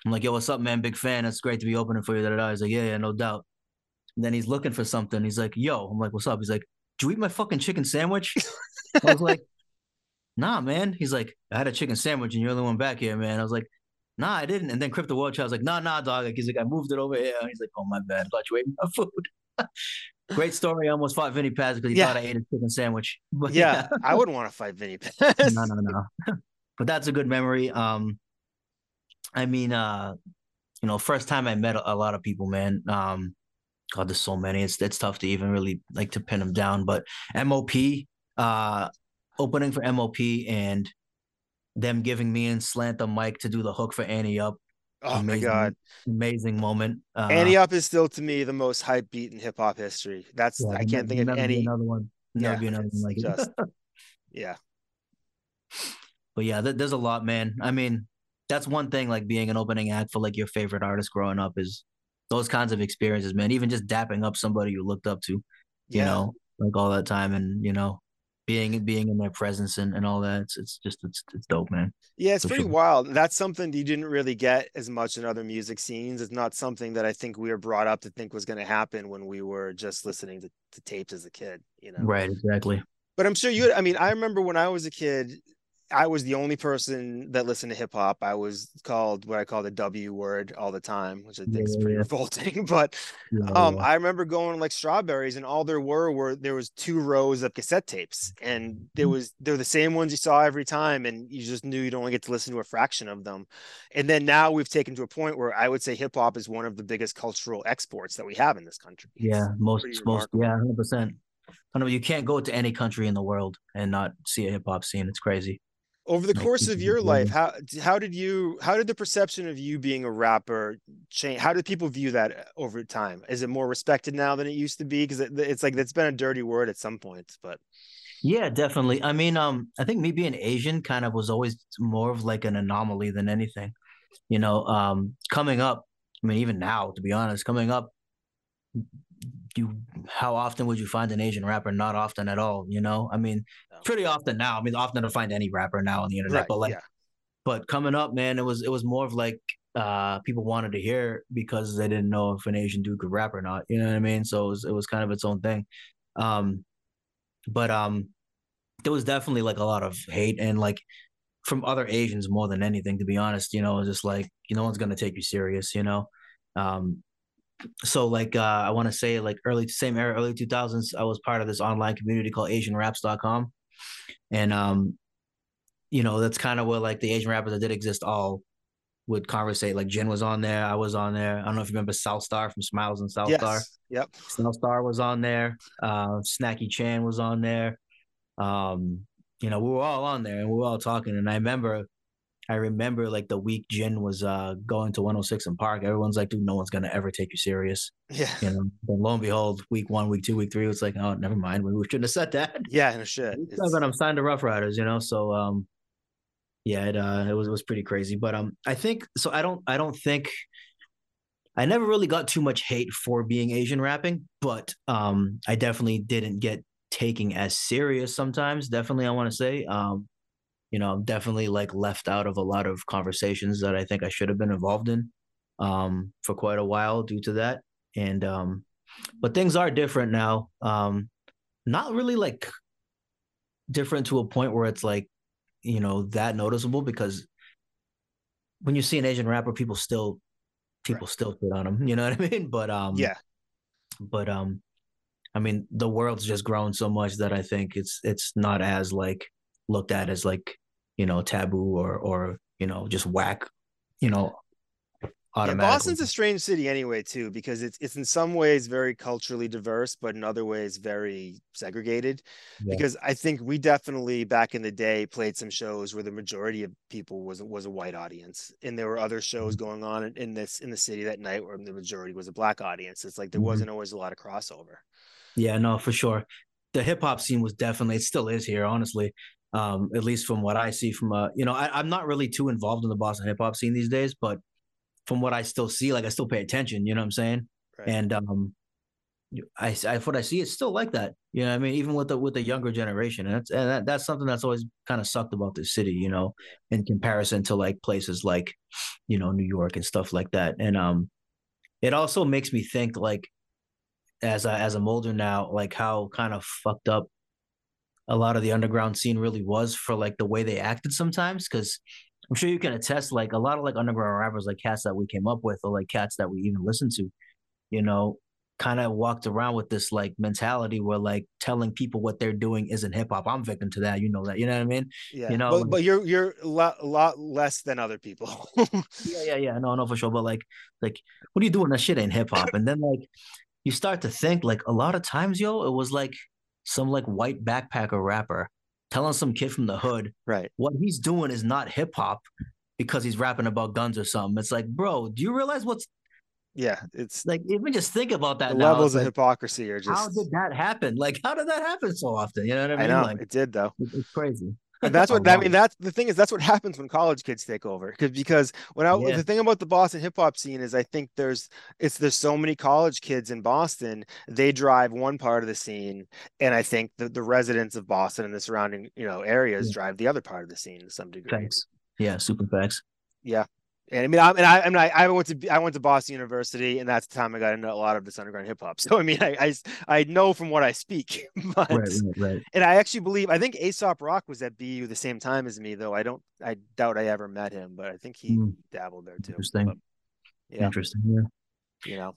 I'm like, yo, what's up, man? Big fan. It's great to be opening for you. Da, da, da. He's like, yeah, yeah, no doubt. And then he's looking for something. He's like, yo, I'm like, what's up? He's like, did you eat my fucking chicken sandwich? I was like, nah, man. He's like, I had a chicken sandwich and you're the only one back here, man. I was like, nah, I didn't. And then Crypto Watch, I was like, nah, nah, dog. Like, he's like, I moved it over here. He's like, oh, my bad. I thought you ate my food. Great story. I almost fought Vinnie Paz because he yeah. thought I ate a chicken sandwich. But, yeah, yeah. I wouldn't want to fight Vinnie Paz. no, no, no. But that's a good memory. Um, I mean, uh, you know, first time I met a, a lot of people, man. Um, God, there's so many. It's it's tough to even really like to pin them down. But MOP, uh, opening for MOP and them giving me and Slant the mic to do the hook for Ante Up. Oh amazing, my god, amazing moment. Uh, Ante Up is still to me the most hype beat in hip hop history. That's yeah, I can't think of any another one. Never yeah, be another one like just, it. yeah. But yeah, th- there's a lot, man. I mean, that's one thing like being an opening act for like your favorite artist growing up is those kinds of experiences, man. Even just dapping up somebody you looked up to, you yeah. know, like all that time and you know, being being in their presence and, and all that. It's it's just it's it's dope, man. Yeah, it's For pretty sure. wild. That's something you didn't really get as much in other music scenes. It's not something that I think we were brought up to think was going to happen when we were just listening to, to tapes as a kid. You know, right? Exactly. But I'm sure you. I mean, I remember when I was a kid, I was the only person that listened to hip hop. I was called what I call the W word all the time, which I think yeah, is pretty yeah. revolting. But yeah, um, I remember going like strawberries, and all there were were there was two rows of cassette tapes, and there mm-hmm. was they're the same ones you saw every time, and you just knew you'd only get to listen to a fraction of them. And then now we've taken to a point where I would say hip hop is one of the biggest cultural exports that we have in this country. Yeah, it's most most yeah, hundred percent. I know you can't go to any country in the world and not see a hip hop scene. It's crazy over the course of your life how how did you how did the perception of you being a rapper change how did people view that uh, over time? Is it more respected now than it used to be? Because it, it's like it's been a dirty word at some points but yeah definitely. I mean um i think me being asian kind of was always more of like an anomaly than anything you know um coming up i mean even now to be honest coming up you how often would you find an Asian rapper? Not often at all, you know. I mean, pretty often now. I mean, often to find any rapper now on the internet, right, but like, yeah. but coming up, man, it was it was more of like uh people wanted to hear because they didn't know if an Asian dude could rap or not. You know what I mean? So it was it was kind of its own thing. Um, but um, there was definitely like a lot of hate and like from other Asians more than anything, to be honest. You know, just like you no one's gonna take you serious. You know, um, so like uh, I want to say like early same era early 2000s I was part of this online community called asianraps.com and um you know that's kind of where like the Asian rappers that did exist all would conversate. Like Jin was on there I was on there. I don't know if you remember South Star from Smiles and South yes. Star yep. South Star was on there. Uh Snacky Chan was on there. Um you know we were all on there and we were all talking. And I remember I remember like the week Jin was uh going to 106 & Park, everyone's like, dude, no one's gonna ever take you serious. Yeah. You know, but lo and behold, week one, week two, week three, it's like, oh, never mind. We shouldn't have said that. Yeah, no shit. But I'm signed to Ruff Ryders, you know. So um yeah, it uh it was it was pretty crazy. But um I think so I don't I don't think I never really got too much hate for being Asian rapping, but um I definitely didn't get taking as serious sometimes. Definitely I want to say. Um you know, I'm definitely like left out of a lot of conversations that I think I should have been involved in um, for quite a while due to that. And um, but things are different now. Um, not really like different to a point where it's like, you know, that noticeable because when you see an Asian rapper, people still people right. still put on them. You know what I mean? But um, yeah. But um, I mean, the world's just grown so much that I think it's it's not as like looked at as like you know taboo or or you know just whack you know yeah, Boston's a strange city anyway too because it's it's in some ways very culturally diverse but in other ways very segregated yeah. because I think we definitely back in the day played some shows where the majority of people was was a white audience and there were other shows mm-hmm. going on in this in the city that night where the majority was a black audience it's like there mm-hmm. wasn't always a lot of crossover yeah no for sure the hip hop scene was definitely it still is here honestly um, at least from what I see from uh, you know, I, I'm not really too involved in the Boston hip hop scene these days, but from what I still see, like I still pay attention, you know what I'm saying? Right. And um, I, I what I see it's still like that. You know, I mean, even with the with the younger generation, and that's and that, that's something that's always kind of sucked about the city. You know, in comparison to like places like, you know, New York and stuff like that. And um, it also makes me think like, as I as I'm older now, like how kind of fucked up a lot of the underground scene really was for like the way they acted sometimes. Because I'm sure you can attest, like a lot of like underground rappers, like cats that we came up with, or like cats that we even listened to, you know, kind of walked around with this like mentality where like telling people what they're doing isn't hip hop. I'm victim to that. You know that. You know what I mean? Yeah. You know, but, but you're you're a lot, lot less than other people. yeah, yeah, yeah. No, no, for sure. But like, like, what are you doing? That shit ain't hip hop. And then like, you start to think like a lot of times, yo, it was like some like white backpacker rapper telling some kid from the hood, right? What he's doing is not hip hop because he's rapping about guns or something. It's like, bro, do you realize what's yeah, it's like even just think about that. Now, levels of like, hypocrisy are just. How did that happen? Like, how did that happen so often? You know what I mean? I know like, it did though. It's crazy. And that's what I mean. That's the thing is that's what happens when college kids take over. Because because when I yeah. the thing about the Boston hip hop scene is I think there's it's there's so many college kids in Boston. They drive one part of the scene, and I think the the residents of Boston and the surrounding you know areas yeah. drive the other part of the scene to some degree. Thanks. Yeah, super facts. Yeah, and I mean, I, and I, I mean, I, I, went to I went to Boston University, and that's the time I got into a lot of this underground hip hop. So I mean, I, I, I know from what I speak, but right, right, right. and I actually believe I think Aesop Rock was at BU the same time as me, though I don't I doubt I ever met him, but I think he mm. dabbled there too. Interesting. But, yeah. Interesting. Yeah. You know.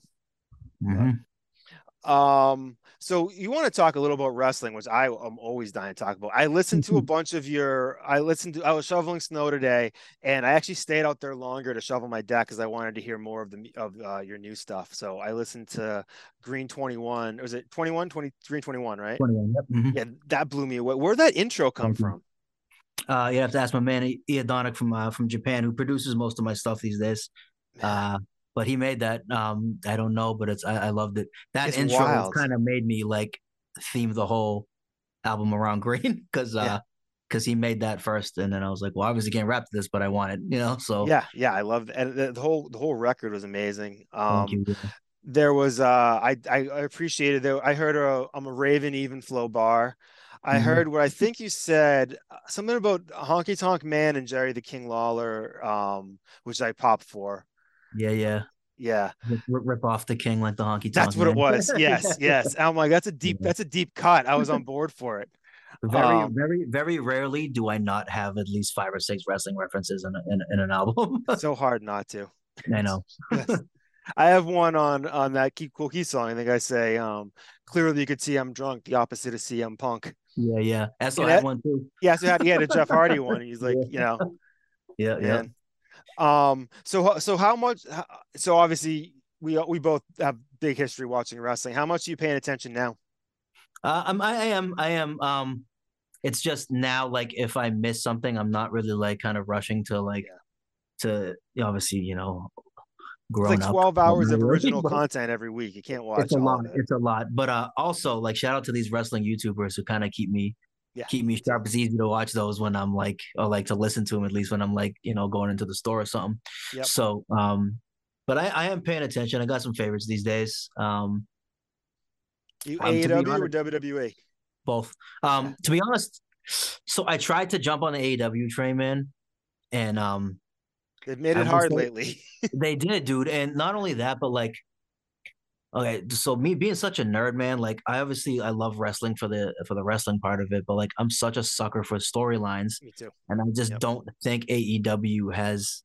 Mm-hmm. Um, so you want to talk a little about wrestling, which I am always dying to talk about. I listened to a bunch of your I listened to I was shoveling snow today and I actually stayed out there longer to shovel my deck because I wanted to hear more of the of uh, your new stuff. So I listened to Green 21. Was it 21, 23, 21, right? 21, yep. Mm-hmm. Yeah, that blew me away. Where'd that intro come from? Uh, you have to ask my man Iadonic from uh, from Japan, who produces most of my stuff these days. Uh, but he made that. Um, I don't know, but it's I, I loved it. That it's intro kind of made me like theme the whole album around Green because uh yeah. because he made that first, and then I was like, well, I was rap to this, but I wanted, you know, so yeah, yeah, I loved it. and the, the whole the whole record was amazing. Um, Thank you. there was uh I I, appreciated that I heard a I'm a Raven even flow bar. I mm-hmm. heard what I think you said uh, something about Honky Tonk Man and Jerry the King Lawler, um, which I popped for. Yeah, yeah. Yeah. Rip, off the king like the honky tonk. That's what man. it was. Yes, yes. I'm like, that's a deep, that's a deep cut. I was on board for it. Very, um, very, very rarely do I not have at least five or six wrestling references in, a, in, in, an album. so hard not to. I know. yes. I have one on on that Keep Cool Key song. I think I say, um, clearly you could see I'm drunk, the opposite of CM Punk. Yeah, yeah. That's had one too. Yeah, so he had a Jeff Hardy one. He's like, yeah. you know. Yeah, yeah. Um. So so how much? So obviously we we both have big history watching wrestling. How much are you paying attention now? Uh, I'm, I am. I am. Um. It's just now, like if I miss something, I'm not really like kind of rushing to like to obviously you know grown it's like 12 up, hours of original content every week. You can't watch. It's a lot. It. It's a lot. But uh, also like shout out to these wrestling YouTubers who kind of keep me yeah. keep me sharp. It's easy to watch those when I'm like, or like to listen to them at least when I'm like, you know, going into the store or something. Yep. So, um, but I, I am paying attention. I got some favorites these days. Um, you um, AEW honest, or WWE? Both. Um, to be honest, so I tried to jump on the AEW train, man, and um, they've made it hard lately. they did, dude, and not only that, but like okay so me being such a nerd man like i obviously i love wrestling for the for the wrestling part of it but like i'm such a sucker for storylines me too and i just yep. don't think aew has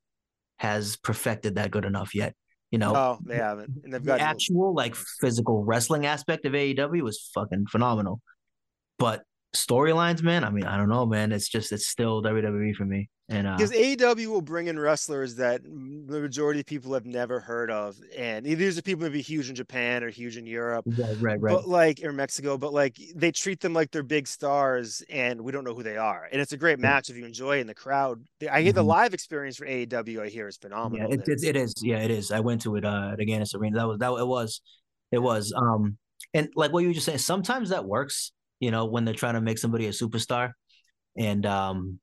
has perfected that good enough yet you know oh they haven't and they've got the actual like physical wrestling aspect of aew is fucking phenomenal but storylines man i mean i don't know man it's just it's still wwe for me and uh, because AEW will bring in wrestlers that the majority of people have never heard of, and these are people that be huge in Japan or huge in Europe, right, right, right, but like or Mexico, but like they treat them like they're big stars, and we don't know who they are. And it's a great match if you enjoy. In the crowd, I hear mm-hmm. the live experience for AEW. I hear is phenomenal. Yeah, it, it, it is. Yeah, it is. I went to it uh, at Agganis Arena. That was that. It was. It was. Um, and like what you were just saying, sometimes that works. You know, when they're trying to make somebody a superstar, and um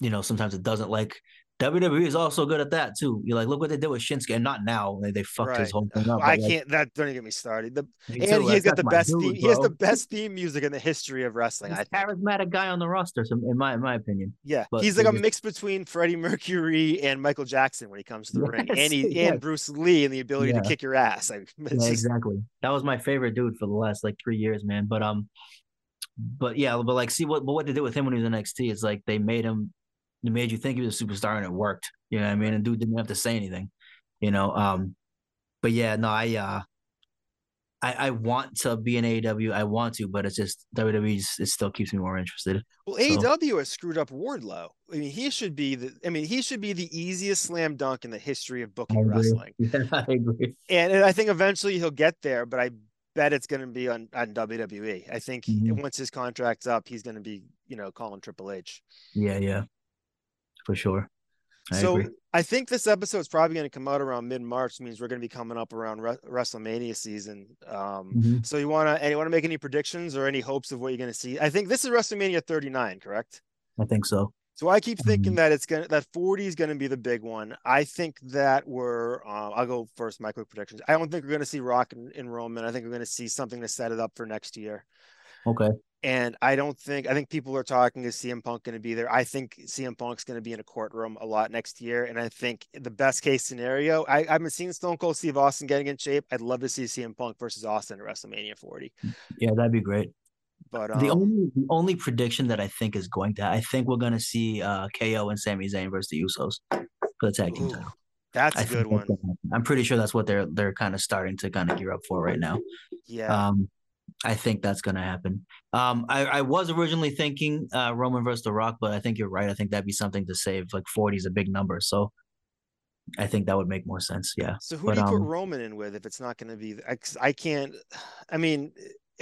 you know sometimes it doesn't like WWE is also good at that too. You're like, look what they did with Shinsuke, and not now. They, they fucked Right. his whole thing up. I like, can't. That don't even get me started. The, me and too, he's got the best. dude, theme, he has the best theme music in the history of wrestling. He's I a charismatic guy on the roster, so in my in my opinion. Yeah, But he's like a mix between Freddie Mercury and Michael Jackson when he comes to the ring, and he yes. and Bruce Lee and the ability Yeah. to kick your ass. I, Yeah, just- exactly. That was my favorite dude for the last like three years, man. But um, but yeah, but like, see what, but what they did with him when he was in NXT is like they made him, they made you think he was a superstar, and it worked. You know what I mean? And dude didn't have to say anything. You know, um, but yeah, no, I uh, I I want to be in AEW. I want to, but it's just WWE. Just, it still keeps me more interested. well, so- AEW has screwed up Wardlow. I mean, he should be the. I mean, he should be the easiest slam dunk in the history of booking wrestling. Yeah, I agree. And, and I think eventually he'll get there, but I bet it's going to be on on WWE. I think Mhm. once his contract's up, he's going to be you know calling Triple H. Yeah, yeah, for sure. I so agree. I think this episode is probably going to come out around mid March. Means we're going to be coming up around Re- WrestleMania season. Um, Mhm. So you want to any want to make any predictions or any hopes of what you're going to see? I think this is WrestleMania 39, correct? I think so. So I keep thinking Mhm. that it's gonna that 40 is going to be the big one. I think that we're uh, I'll go first. My quick predictions. I don't think we're going to see Rock in, in Roman. I think we're going to see something to set it up for next year. Okay. And I don't think I think people are talking is CM Punk going to be there. I think CM Punk's going to be in a courtroom a lot next year. And I think the best case scenario, I, I've been seeing Stone Cold Steve Austin getting in shape. I'd love to see CM Punk versus Austin at WrestleMania 40. Yeah, that'd be great. But um, the only the only prediction that I think is going to I think we're gonna see uh KO and Sami Zayn versus the Usos for the tag team ooh, title. that's I a good one. I'm pretty sure that's what they're they're kind of starting to kind of gear up for right now. Yeah. Um I think that's gonna happen. Um I, I was originally thinking uh Roman versus The Rock, but I think you're right. I think that'd be something to save. Like 40 is a big number, so I think that would make more sense. Yeah. So who but, do you put um, Roman in with if it's not going to be? I, I can't. I mean,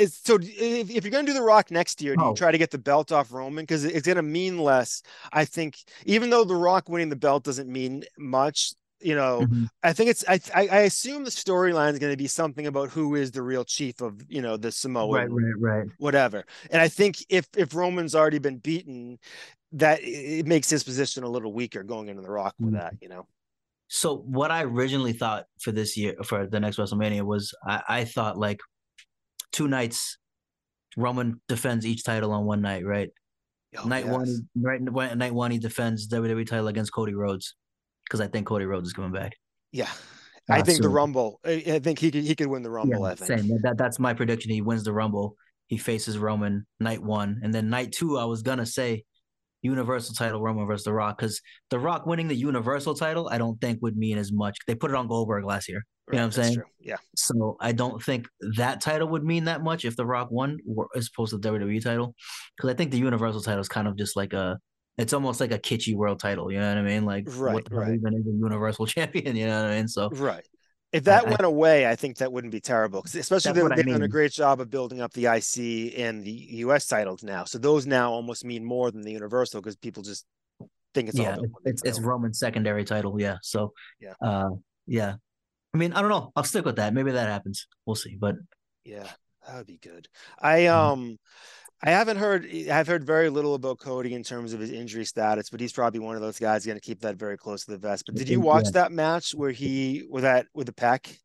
it's so if, if you're going to do the Rock next year, do you Oh. try to get the belt off Roman because it's going to mean less? I think even though the Rock winning the belt doesn't mean much, you know, Mhm. I think it's. I I, I assume the storyline is going to be something about who is the real chief of you know the samoa Right, right, right. whatever. And I think if if Roman's already been beaten, that it makes his position a little weaker going into the Rock with Mhm. that. You know. So what I originally thought for this year for the next WrestleMania was I, I thought like two nights Roman defends each title on one night, right? Oh, night yes. one, right? Night one, he defends WWE title against Cody Rhodes because I think Cody Rhodes is coming back. Yeah. I Uh, think the Rumble. I, I think he could he could win the Rumble. I think. same. That that's my prediction. He wins the Rumble. He faces Roman night one, and then night two. I was gonna say Universal title Roman versus The Rock because The Rock winning the Universal title, I don't think would mean as much. They put it on Goldberg last year. You know what I'm saying? Yeah. So I don't think that title would mean that much if The Rock won, as opposed to the WWE title, because I think the Universal title is kind of just like a, it's almost like a kitschy world title. You know what I mean? Like Right, what the right. even is a Universal Champion? You know what I mean? So Right. If that I- went away, I think that wouldn't be terrible. especially they, what I they've done a mean. great job of building up the IC and the US titles now. So those now almost mean more than the Universal because people just think it's yeah, all. it's it's, Roman's secondary title. Yeah. So Yeah. uh, yeah. I mean, I don't know. I'll stick with that. Maybe that happens. We'll see. But Yeah, that would be good. I Mhm. um I haven't heard I've heard very little about Cody in terms of his injury status, but he's probably one of those guys going to keep that very close to the vest. But did you watch yeah. that match where he with that with the pack?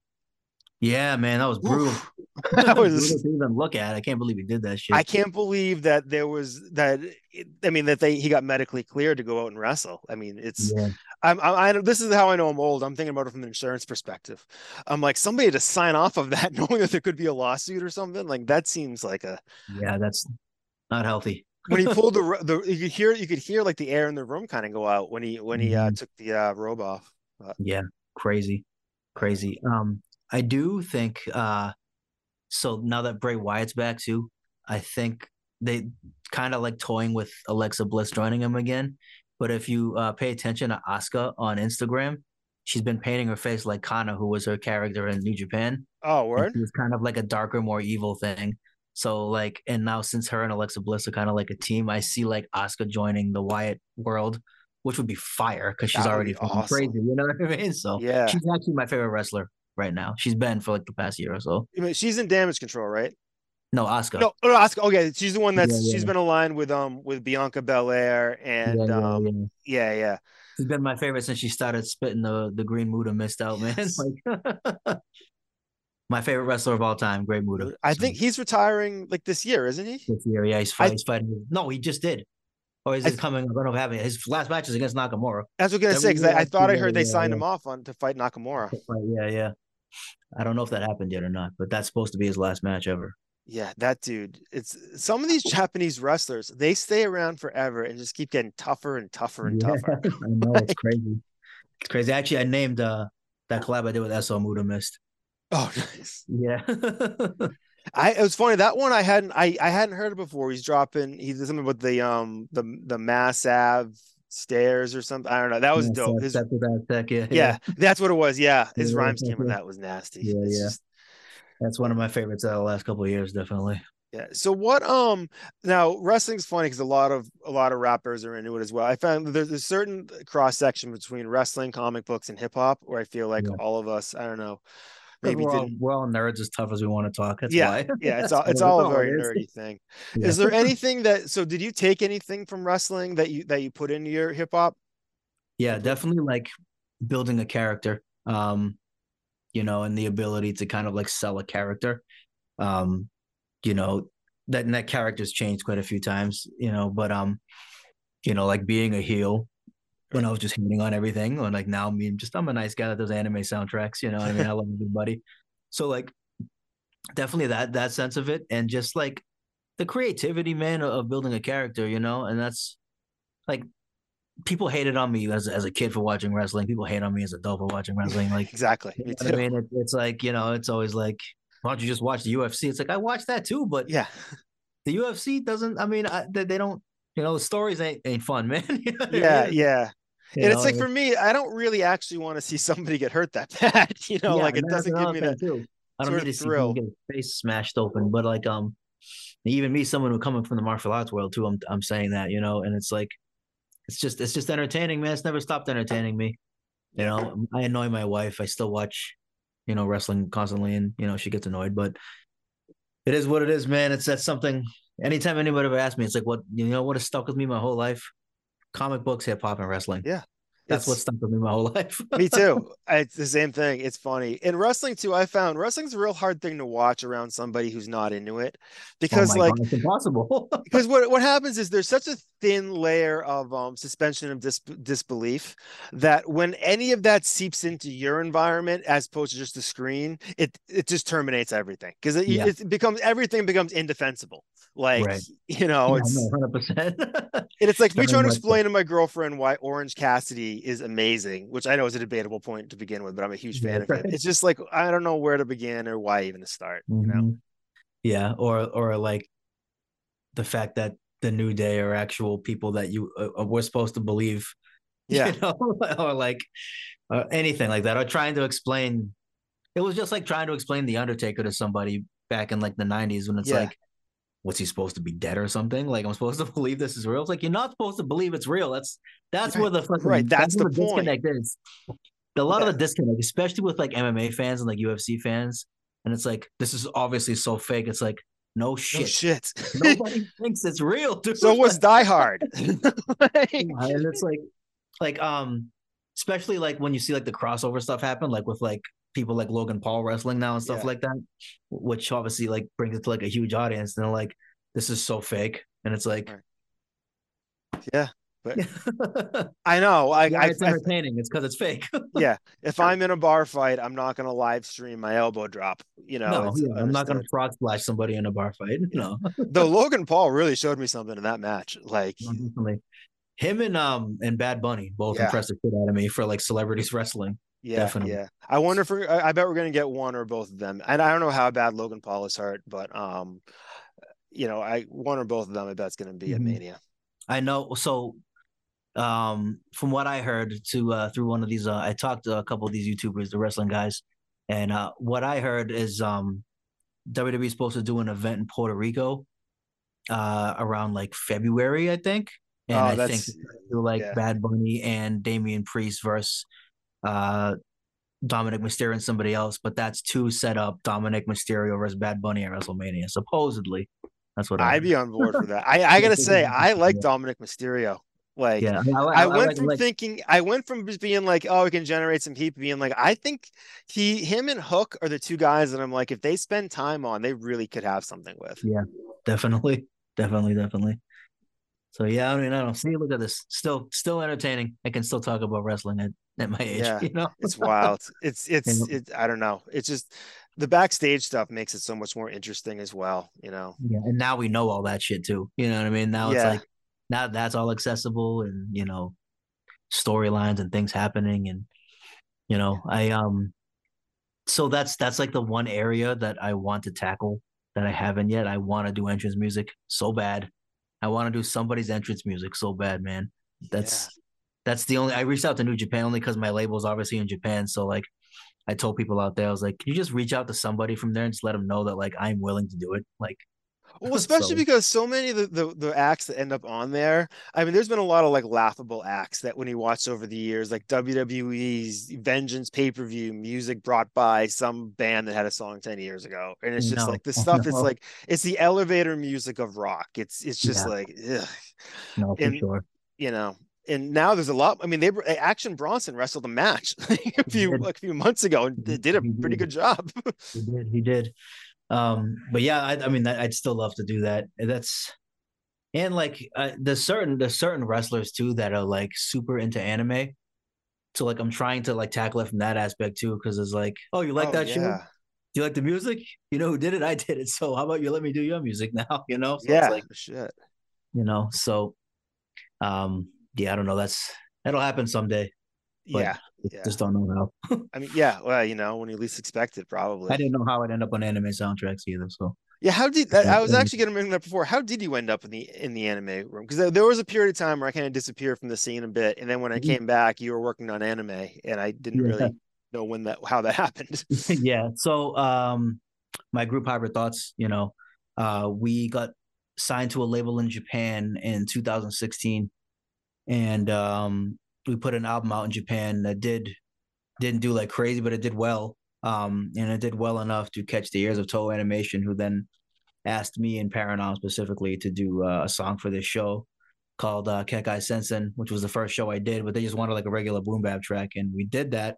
yeah, man, that was brutal. That was Brutal even look at. I can't believe he did that shit. I can't believe that there was that. Eh, I mean, that they he got medically cleared to go out and wrestle. I mean, it's yeah. I'm, I, I this is how I know I'm old. I'm thinking about it from an insurance perspective. I'm like somebody to sign off of that, knowing that there could be a lawsuit or something. Like that seems like a Yeah, that's not healthy. when he pulled the the you could hear you could hear like the air in the room kind of go out when he when he uh, Mhm. took the uh, robe off. Yeah, crazy, crazy. Um, I do think uh, so now that Bray Wyatt's back too, I think they kind of like toying with Alexa Bliss joining him again. But if you uh, pay attention to Asuka on Instagram, she's been painting her face like Kana, who was her character in New Japan. Oh, word. Was kind of like a darker, more evil thing. So like, and now since her and Alexa Bliss are kind of like a team, I see like Asuka joining the Wyatt world, which would be fire because she's already be awesome. crazy. You know what I mean? So Yeah, she's actually my favorite wrestler right now. She's been for like the past year or so. I mean, she's in damage control, right? No, Asuka. No, no, Asuka. Okay, she's the one that's Yeah, yeah. she's been aligned with um with Bianca Belair and yeah, yeah, um yeah. yeah, yeah. She's been my favorite since she started spitting the the green Muta mist out, man. Like my favorite wrestler of all time, Great Muta. I So, think he's retiring like this year, isn't he? this year, yeah, he's I- fighting. He's fighting. No, he just did. Or is I it coming? I don't know. Having his last match is against Nakamura. That's what I'm gonna say because I, I thought I heard they yeah, signed yeah. him off on to fight Nakamura. Yeah, yeah. I don't know if that happened yet or not, but that's supposed to be his last match ever. Yeah, that dude. It's some of these Japanese wrestlers, they stay around forever and just keep getting tougher and tougher and Yeah, tougher. I know it's crazy. It's crazy. Actually, I named uh that collab I did with SO Muta Mist. Oh, nice. Yeah. I it was funny that one I hadn't I I hadn't heard it before. He's dropping he did something with the um the the Mass Ave stairs or something. I don't know. That was Yeah, dope. His, that's what that tech, yeah, yeah, that's what it was. Yeah, his Yeah, rhyme yeah, scheme yeah. that was nasty. Yeah, It's yeah. just- That's one of my favorites out of the last couple of years, definitely. Yeah. So what um now wrestling's funny because a lot of a lot of rappers are into it as well. I found there's a certain cross section between wrestling, comic books, and hip hop where I feel like Yeah. all of us, I don't know, maybe we're all, we're all nerds as tough as we want to talk. That's yeah, why. yeah, it's all it's all a very nerdy thing. Yeah. Is there anything that so did you take anything from wrestling that you that you put into your hip hop? Yeah, definitely like building a character. Um, you know, and the ability to kind of like sell a character. Um, you know, that that character's changed quite a few times, you know, but um, you know, like being a heel when I was just hating on everything, and like now I mean, just I'm a nice guy that does anime soundtracks, you know I mean? I love everybody. So like definitely that that sense of it and just like the creativity, man, of, of building a character, you know, and that's like people hated on me as as a kid for watching wrestling. People hate on me as an adult for watching wrestling. Like Exactly. you know. I mean, it, it's like you know, it's always like, why don't you just watch the UFC? It's like I watch that too, but Yeah. the UFC doesn't. I mean, I, they, they don't. You know, the stories ain't ain't fun, man. You know what I Yeah, mean? yeah. And it's like for me, I don't really actually want to see somebody get hurt that bad. You know, yeah, like it doesn't give me that. Too. I don't need to see thrill. get his face smashed open, but like um, even me, someone who coming from the martial arts world too, I'm I'm saying that you know, and it's like, it's just it's just entertaining, man. It's never stopped entertaining me. You know, I annoy my wife. I still watch, you know, wrestling constantly, and you know, she gets annoyed, but it is what it is, man. It's that's something. Anytime anybody ever asks me, it's like what you know what has stuck with me my whole life: comic books, hip hop, and wrestling. Yeah. That's It's- what stuck with me my whole life. Me too. It's the same thing. It's funny. In wrestling too, I found wrestling's a real hard thing to watch around somebody who's not into it. Because oh like God, it's impossible. because what what happens is there's such a thin layer of um suspension of dis- disbelief that when any of that seeps into your environment as opposed to just the screen, it it just terminates everything because it, Yeah. it becomes everything becomes indefensible. Like Right. you know, it's hundred percent. and it's like me trying to explain to my girlfriend why Orange Cassidy is amazing, which I know is a debatable point to begin with, but I'm a huge fan of it. It's just like I don't know where to begin or why even to start. You know, Mhm. Yeah, or or like the fact that the New Day are actual people that you uh, were supposed to believe. yeah, you know, or like uh, anything like that, or trying to explain. It was just like trying to explain the Undertaker to somebody back in like the '90s when it's Yeah. like, what's he supposed to be dead or something? Like I'm supposed to believe this is real. It's like you're not supposed to believe it's real. That's that's where the fucking, right, that's where the point. disconnect is. A lot Yeah. of the disconnect, especially with like MMA fans and like UFC fans, and it's like this is obviously so fake. It's like no no shit. shit. Nobody thinks it's real, dude. so was Die Hard. Like, and it's like like um especially like when you see like the crossover stuff happen like with like people like Logan Paul wrestling now and stuff Yeah. like that which obviously like brings it to like a huge audience and they're like this is so fake and it's like yeah, but I know. I, I, it's I entertaining it's because it's fake yeah. If I'm in a bar fight, I'm not gonna live stream my elbow drop. You know, no yeah, I'm not gonna frog splash somebody in a bar fight no Though Logan Paul really showed me something in that match. Like, him and um and Bad Bunny both Yeah. impressed the shit out of me for like celebrities wrestling yeah, Definitely. yeah. I wonder if we're, I bet we're gonna get one or both of them. And I don't know how bad Logan Paul is hurt, but um, you know, I one or both of them. I bet it's gonna be Mhm. at Mania. I know. So, um, from what I heard, to uh, through one of these, uh, I talked to a couple of these YouTubers, the wrestling guys, and uh, what I heard is um, WWE is supposed to do an event in Puerto Rico, uh, around like February, I think, and Oh, I think that's- they're do like yeah. Bad Bunny and Damian Priest versus uh, Dominik Mysterio and somebody else, but that's to set up Dominik Mysterio versus Bad Bunny at WrestleMania, supposedly. That's what I I'd be on board for that. I, I gotta say, I like Dominik Mysterio. Like, yeah, I, I, I went from like, thinking, I went from just being like, oh, we can generate some heat, being like, I think he, him, and Hook are the two guys that I'm like, if they spend time on, they really could have something with. Yeah, definitely, definitely, definitely. So yeah, I mean, I don't see. Look at this, still, still entertaining. I can still talk about wrestling at, at my age. Yeah, you know, it's wild. It's it's it's. I don't know. It's just the backstage stuff makes it so much more interesting as well. You know. Yeah, and now we know all that shit too. You know what I mean? Now yeah. it's like now that's all accessible, and you know, storylines and things happening, and you know, I um. So that's that's like the one area that I want to tackle that I haven't yet. I want to do entrance music so bad. I want to do somebody's entrance music so bad, man. That's yeah. That's the only. I reached out to New Japan only because my label is obviously in Japan. So like, I told people out there, I was like, can you just reach out to somebody from there and just let them know that like I'm willing to do it. Like, well, especially so. because so many of the, the, the acts that end up on there. I mean, there's been a lot of like laughable acts that when you watch over the years, like WWE's Vengeance pay per view music brought by some band that had a song ten years ago, and it's just no. like the stuff. No. It's like it's the elevator music of rock. It's it's just yeah. like, ugh. no, for and, sure. You know, and now there's a lot. I mean, they Action Bronson wrestled a match a few like a few months ago and did a pretty good job. he did. He did. Um, but yeah, I, I mean, I'd still love to do that. That's and like uh, there's certain there's certain wrestlers too that are like super into anime. So like I'm trying to like tackle it from that aspect too, because it's like, oh, you like oh, that yeah. show? Do you like the music? You know who did it? I did it. So how about you let me do your music now? You know? So yeah. like shit. You know, so um, yeah, I don't know. That's that'll happen someday. yeah, yeah. Just don't know how. I mean, yeah, well, you know, when you least expect it, probably. I didn't know how I'd end up on anime soundtracks either. So yeah, how did that? I was actually going to bring that before. How did you end up in the in the anime room? Because there was a period of time where I kind of disappeared from the scene a bit, and then when I mm-hmm. came back, you were working on anime, and I didn't yeah. really know when that how that happened. yeah. So, um, my group Hybrid Thoughts, you know, uh, we got signed to a label in Japan in 2016, and um, we put an album out in Japan that did didn't do like crazy, but it did well. Um, and it did well enough to catch the ears of Toho Animation, who then asked me and Paranorm specifically to do uh, a song for this show called uh, Kekkai Sensen, which was the first show I did, but they just wanted like a regular boom bap track, and we did that.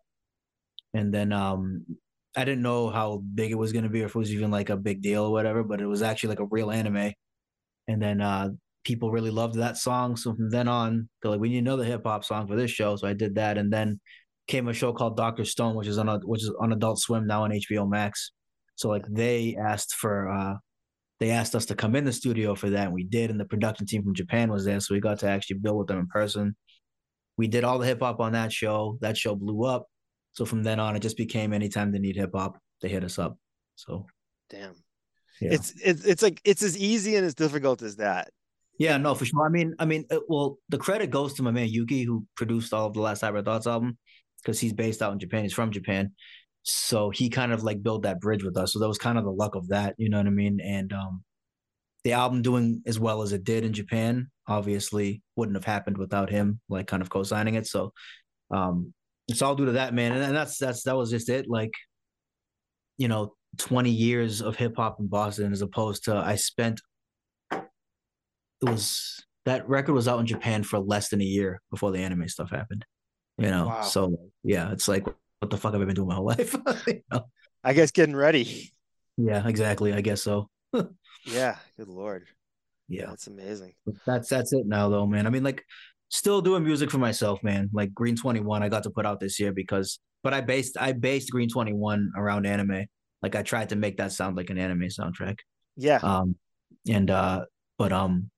And then um, I didn't know how big it was going to be, or if it was even like a big deal or whatever, but it was actually like a real anime. And then uh, people really loved that song. So from then on, they're like, we need another hip hop song for this show. So I did that. And then came a show called Doctor Stone, which is on a, which is on Adult Swim now on HBO Max. So like they asked for uh they asked us to come in the studio for that, and we did. And the production team from Japan was there, so we got to actually build with them in person. We did all the hip hop on that show. That show blew up. So from then on, it just became anytime they need hip hop, they hit us up. So, damn, yeah. it's it's it's like it's as easy and as difficult as that. Yeah, no, for sure. I mean, I mean, uh, well, the credit goes to my man Yuki, who produced all of the last Hybrid Thoughts album, because he's based out in Japan. He's from Japan, so he kind of like built that bridge with us. So that was kind of the luck of that, you know what I mean? And um, the album doing as well as it did in Japan obviously wouldn't have happened without him, like kind of co-signing it. So um, it's all due to that man, and, and that's that's that was just it. Like, you know, twenty years of hip hop in Boston, as opposed to I spent it was that record was out in Japan for less than a year before the anime stuff happened. You know, wow. so yeah, it's like what the fuck have I been doing my whole life? you know? I guess getting ready. Yeah, exactly. I guess so. yeah, good lord. Yeah, that's amazing. That's that's it now, though, man. I mean, like, still doing music for myself, man. Like Green Twenty One, I got to put out this year because, but I based I based Green Twenty One around anime. Like I tried to make that sound like an anime soundtrack. Yeah. Um, and uh, but um,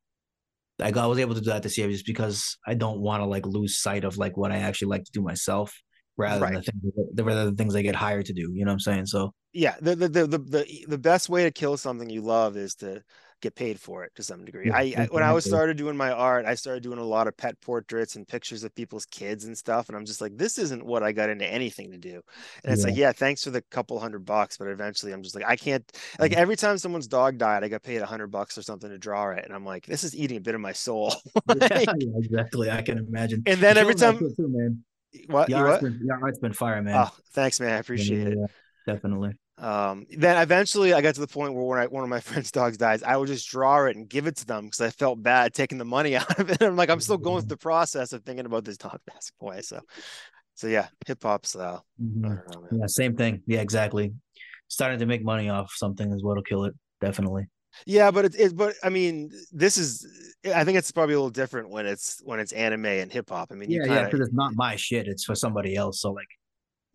I, got, I was able to do that this year just because I don't want to like lose sight of like what I actually like to do myself rather right. than the things, the, rather than things I get hired to do. You know what I'm saying? So yeah, the, the the the the best way to kill something you love is to get paid for it to some degree. Yeah, I, I, when I was started doing my art, I started doing a lot of pet portraits and pictures of people's kids and stuff. And I'm just like, this isn't what I got into anything to do. And it's like, yeah, thanks for the couple hundred bucks, but eventually I'm just like, I can't. Like mm. every time someone's dog died, I got paid a hundred bucks or something to draw it, and I'm like, this is eating a bit of my soul. like, yeah, exactly, I can imagine. And then every time, too, man. What? Your art's, been, your art's been fire, man. Oh, thanks, man. I appreciate it. Definitely. Um, then eventually I got to the point where when I, one of my friend's dogs dies, I would just draw it and give it to them because I felt bad taking the money out of it. I'm like, I'm still going through the process of thinking about this dog passing away. So, so yeah, hip hop's uh, mm-hmm. yeah, same thing. Yeah, exactly. Starting to make money off something is what'll kill it. Definitely. Yeah, but it's it, but I mean, this is I think it's probably a little different when it's when it's anime and hip hop. I mean, yeah, kinda, yeah, because it's not my shit; it's for somebody else. So like,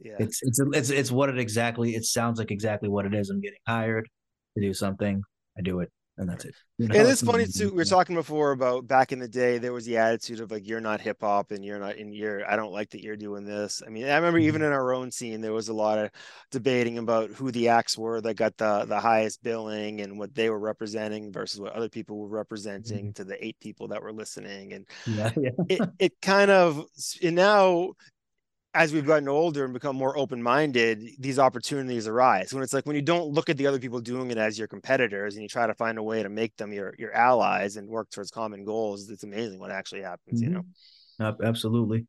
yeah, it's it's it's it's what it exactly. It sounds like exactly what it is. I'm getting hired to do something. I do it and that's it. You know? And it's funny too. We were talking before about back in the day, there was the attitude of like you're not hip hop and you're not in you're I don't like that you're doing this. I mean, I remember even mm-hmm. in our own scene, there was a lot of debating about who the acts were that got the the highest billing and what they were representing versus what other people were representing mm-hmm. to the eight people that were listening. And yeah, yeah. it it kind of and now as we've gotten older and become more open-minded these opportunities arise when it's like when you don't look at the other people doing it as your competitors and you try to find a way to make them your your allies and work towards common goals it's amazing what actually happens mm-hmm. you know absolutely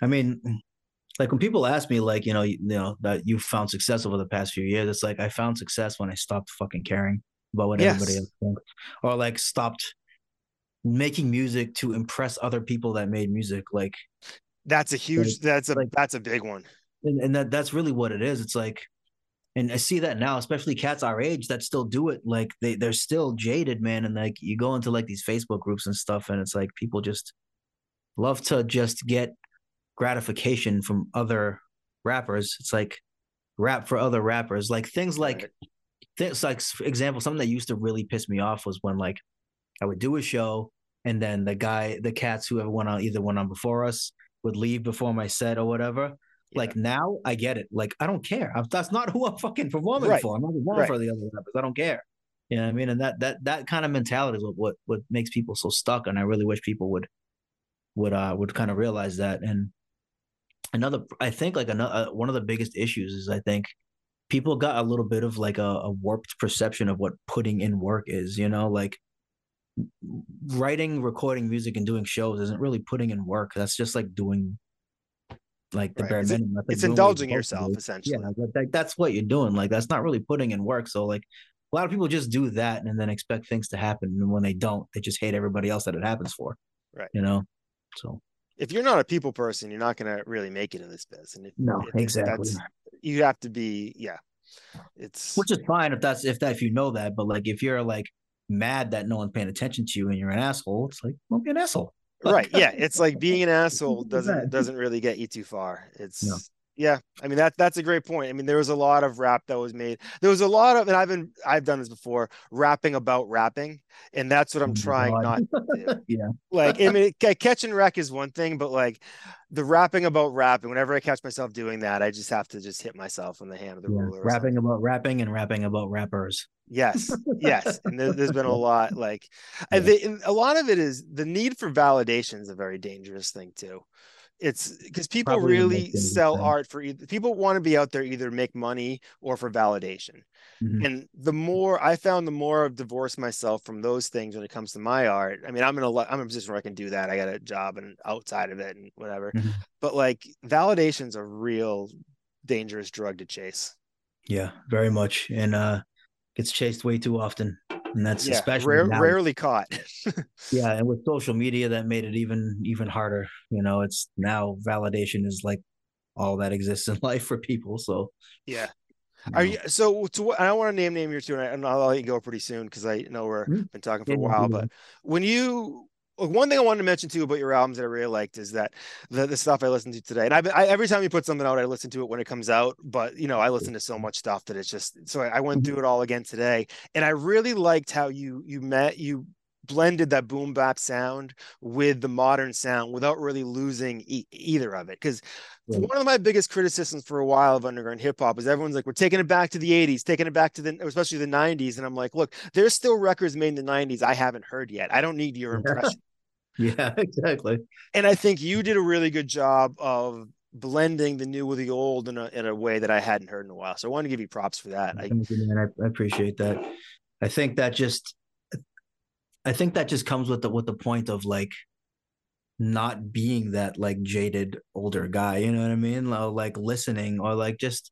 i mean like when people ask me like you know you, you know that you found success over the past few years it's like i found success when i stopped fucking caring about what yes. everybody else thinks or like stopped making music to impress other people that made music like that's a huge. That's a like, that's a big one. And, and that that's really what it is. It's like, and I see that now, especially cats our age that still do it. Like they they're still jaded, man. And like you go into like these Facebook groups and stuff, and it's like people just love to just get gratification from other rappers. It's like rap for other rappers. Like things like things like for example, something that used to really piss me off was when like I would do a show and then the guy, the cats who ever went on either went on before us would leave before my set or whatever. Yeah. Like now, I get it. Like I don't care. I'm, that's not who I'm fucking performing right. for. I'm not performing right. for the other rappers. I don't care. You know what I mean? And that that that kind of mentality is what, what what makes people so stuck. And I really wish people would would uh would kind of realize that. And another, I think like another uh, one of the biggest issues is I think people got a little bit of like a, a warped perception of what putting in work is. You know, like writing, recording music, and doing shows isn't really putting in work. That's just like doing like the right. bare it's, minimum. Like it's indulging yourself essentially. Yeah, like, that's what you're doing. Like that's not really putting in work. So like a lot of people just do that and then expect things to happen, and when they don't, they just hate everybody else that it happens for. Right. You know. So if you're not a people person, you're not going to really make it in this business. And if, no, if exactly. you have to be, yeah. It's which is fine if that's if that if you know that, but like if you're like mad that no one's paying attention to you and you're an asshole, it's like, don't be an asshole. right. Yeah. It's like being an asshole doesn't doesn't really get you too far. It's no. yeah. I mean that that's a great point. I mean, there was a lot of rap that was made. There was a lot of and I've been I've done this before, rapping about rapping. And that's what I'm oh trying God. not to do. yeah. Like I mean catch and wreck is one thing, but like the rapping about rapping, whenever I catch myself doing that, I just have to just hit myself on the hand of the yeah. ruler. Rapping about rapping and rapping about rappers. Yes, yes, and there, has been a lot like, yeah. they, a lot of it is the need for validation is a very dangerous thing too. It's because people Probably really sell sense. art for either people want to be out there either make money or for validation. Mm-hmm. And the more I found, the more I've divorced myself from those things when it comes to my art. I mean, I'm in a I'm in a position where I can do that. I got a job and outside of it and whatever. Mm-hmm. But like validation's a real dangerous drug to chase. Yeah, very much. And uh gets chased way too often, and that's yeah, especially rare, rarely caught. yeah, and with social media, that made it even even harder. You know, it's now validation is like all that exists in life for people. So yeah. Are you so? To, I don't want to name name your two, and I'll let you go pretty soon because I know we're mm-hmm. been talking for a while. But when you one thing I wanted to mention too about your albums that I really liked is that the, the stuff I listened to today, and I, I, every time you put something out, I listen to it when it comes out. But you know, I listen to so much stuff that it's just so I, I went mm-hmm. through it all again today, and I really liked how you you met you blended that boom bap sound with the modern sound without really losing e- either of it. Because one of my biggest criticisms for a while of underground hip hop is everyone's like, we're taking it back to the 80s, taking it back to the, especially the 90s. And I'm like, look, there's still records made in the 90s I haven't heard yet. I don't need your impression. Yeah, exactly. And I think you did a really good job of blending the new with the old in a, in a way that I hadn't heard in a while. So I want to give you props for that. I, I, I appreciate that. I think that just, I think that just comes with the with the point of like not being that like jaded older guy. You know what I mean? Like listening or like just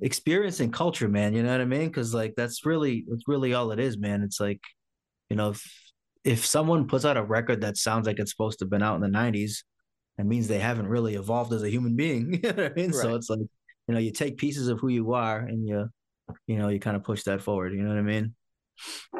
experiencing culture, man. You know what I mean? Because like that's really that's really all it is, man. It's like, you know, if if someone puts out a record that sounds like it's supposed to have been out in the '90s, that means they haven't really evolved as a human being. you know what I mean? Right. So it's like, you know, you take pieces of who you are and you, you know, you kind of push that forward. You know what I mean?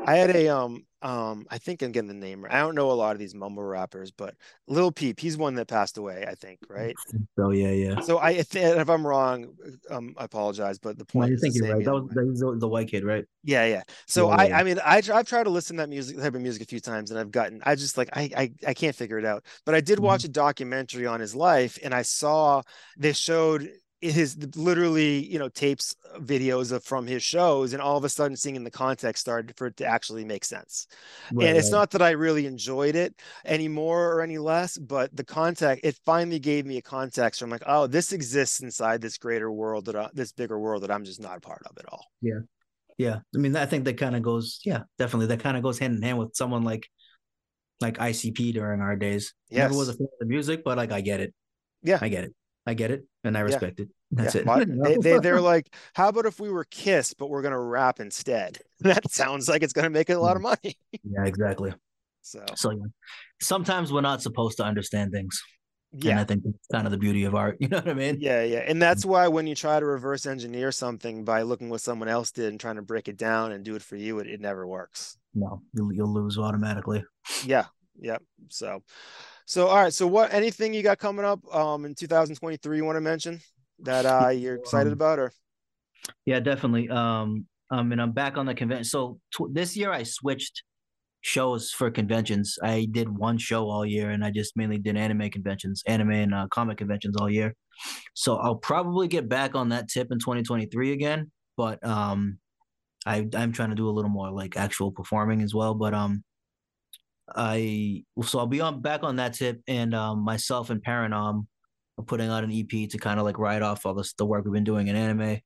I had a um um I think I'm getting the name right I don't know a lot of these mumble rappers, but Lil Peep, he's one that passed away, I think, right? Oh yeah, yeah. So I if I'm wrong, um I apologize, but the point. No, you're right. That was, that was the, the, white kid, right? Yeah, yeah. So yeah, I yeah. I mean I I've tried to listen to that music type of music a few times, and I've gotten I just like I I, I can't figure it out. But I did mm-hmm. watch a documentary on his life, and I saw they showed his literally you know tapes uh, videos of from his shows and all of a sudden seeing in the context started for it to actually make sense. Right, and it's right. not that i really enjoyed it anymore or any less but the context it finally gave me a context i'm like oh this exists inside this greater world that I, this bigger world that i'm just not a part of at all. Yeah. Yeah. I mean i think that kind of goes yeah definitely that kind of goes hand in hand with someone like like icp during our days. Yeah was a fan of the music but like i get it. Yeah. I get it I get it and I respect yeah. it. That's yeah. it. they, they, they're like, how about if we were Kiss, but we're going to rap instead? that sounds like it's going to make a lot of money. yeah, exactly. So, so yeah. sometimes we're not supposed to understand things. Yeah. And I think that's kind of the beauty of art. You know what I mean? Yeah, yeah. And that's mm. why when you try to reverse engineer something by looking what someone else did and trying to break it down and do it for you, it, it never works. No, you'll, you'll lose automatically. Yeah. Yeah. So, so, all right. So, what anything you got coming up um in 2023 you want to mention that uh you're excited um, about, or? Yeah, definitely. Um, I mean, I'm back on the convention. So tw- this year I switched shows for conventions. I did one show all year, and I just mainly did anime conventions, anime and uh, comic conventions all year. So I'll probably get back on that tip in 2023 again, but um, I I'm trying to do a little more like actual performing as well. But um, I so I'll be on back on that tip, and um, myself and Paranom are putting out an EP to kind of like write off all this the work we've been doing in anime,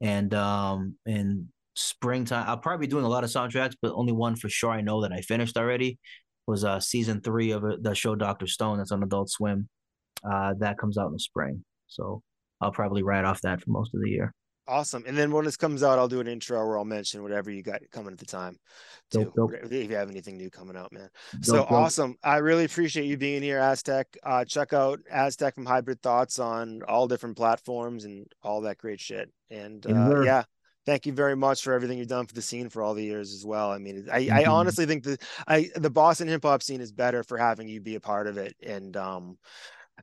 and um in springtime I'll probably be doing a lot of soundtracks, but only one for sure I know that I finished already was uh season three of the show Doctor Stone that's on Adult Swim. Uh, that comes out in the spring, so I'll probably write off that for most of the year. Awesome. And then when this comes out, I'll do an intro where I'll mention whatever you got coming at the time. Too, dope, dope. If you have anything new coming out, man. Dope, so awesome. I really appreciate you being here, Aztech. Uh, check out Aztech from Hybrid Thoughts on all different platforms and all that great shit. And uh, yeah, thank you very much for everything you've done for the scene for all the years as well. I mean, I, mm-hmm. I honestly think that I the Boston hip hop scene is better for having you be a part of it. And um,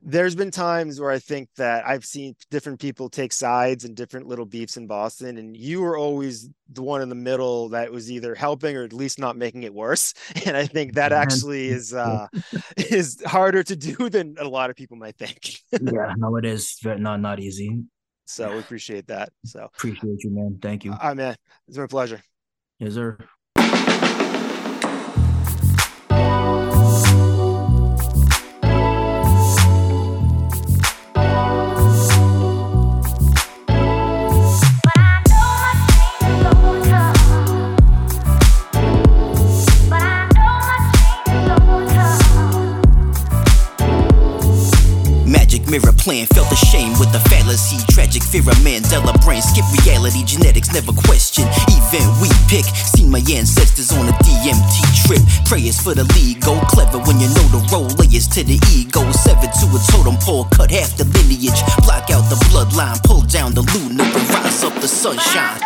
there's been times where I think that I've seen different people take sides and different little beefs in Boston, and you were always the one in the middle that was either helping or at least not making it worse. And I think that actually is uh, is harder to do than a lot of people might think. yeah, no, it is not not easy. So we appreciate that. So appreciate you, man. Thank you. All right, man. It's been a pleasure. Yes, sir. Mirror plan. Felt ashamed with the fallacy. Tragic fear of Mandela brain. Skip reality, genetics never question. Even we pick. Seen my ancestors on a DMT trip. Prayers for the league. Go clever when you know the role. Layers to the ego. Severed to a totem pole. Cut half the lineage. Block out the bloodline. Pull down the luna. Rise up the sunshine.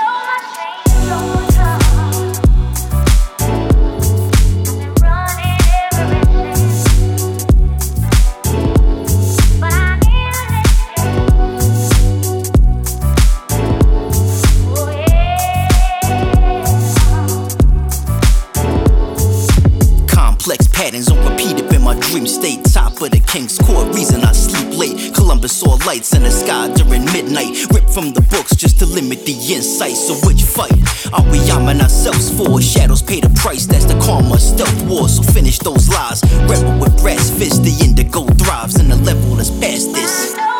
Dream state. Top of the King's Court, reason I sleep late. Columbus saw lights in the sky during midnight. Ripped from the books just to limit the insight. So which fight are we arming ourselves for? Shadows pay the price, that's the karma stealth war. So finish those lies. Rebel with brass fists, the indigo thrives, and the level is past this.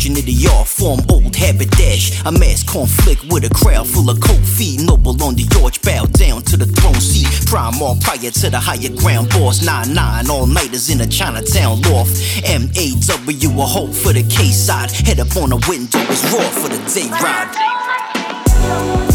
Legend of the art form, old habidash. A mass conflict with a crowd full of cold feet. Noble on the arch, bow down to the throne seat. Prime all prior to the higher ground boss. 9-9, all nighters in a Chinatown loft. M-A-W, a hope for the K side. Head up on a window, it's raw for the day ride.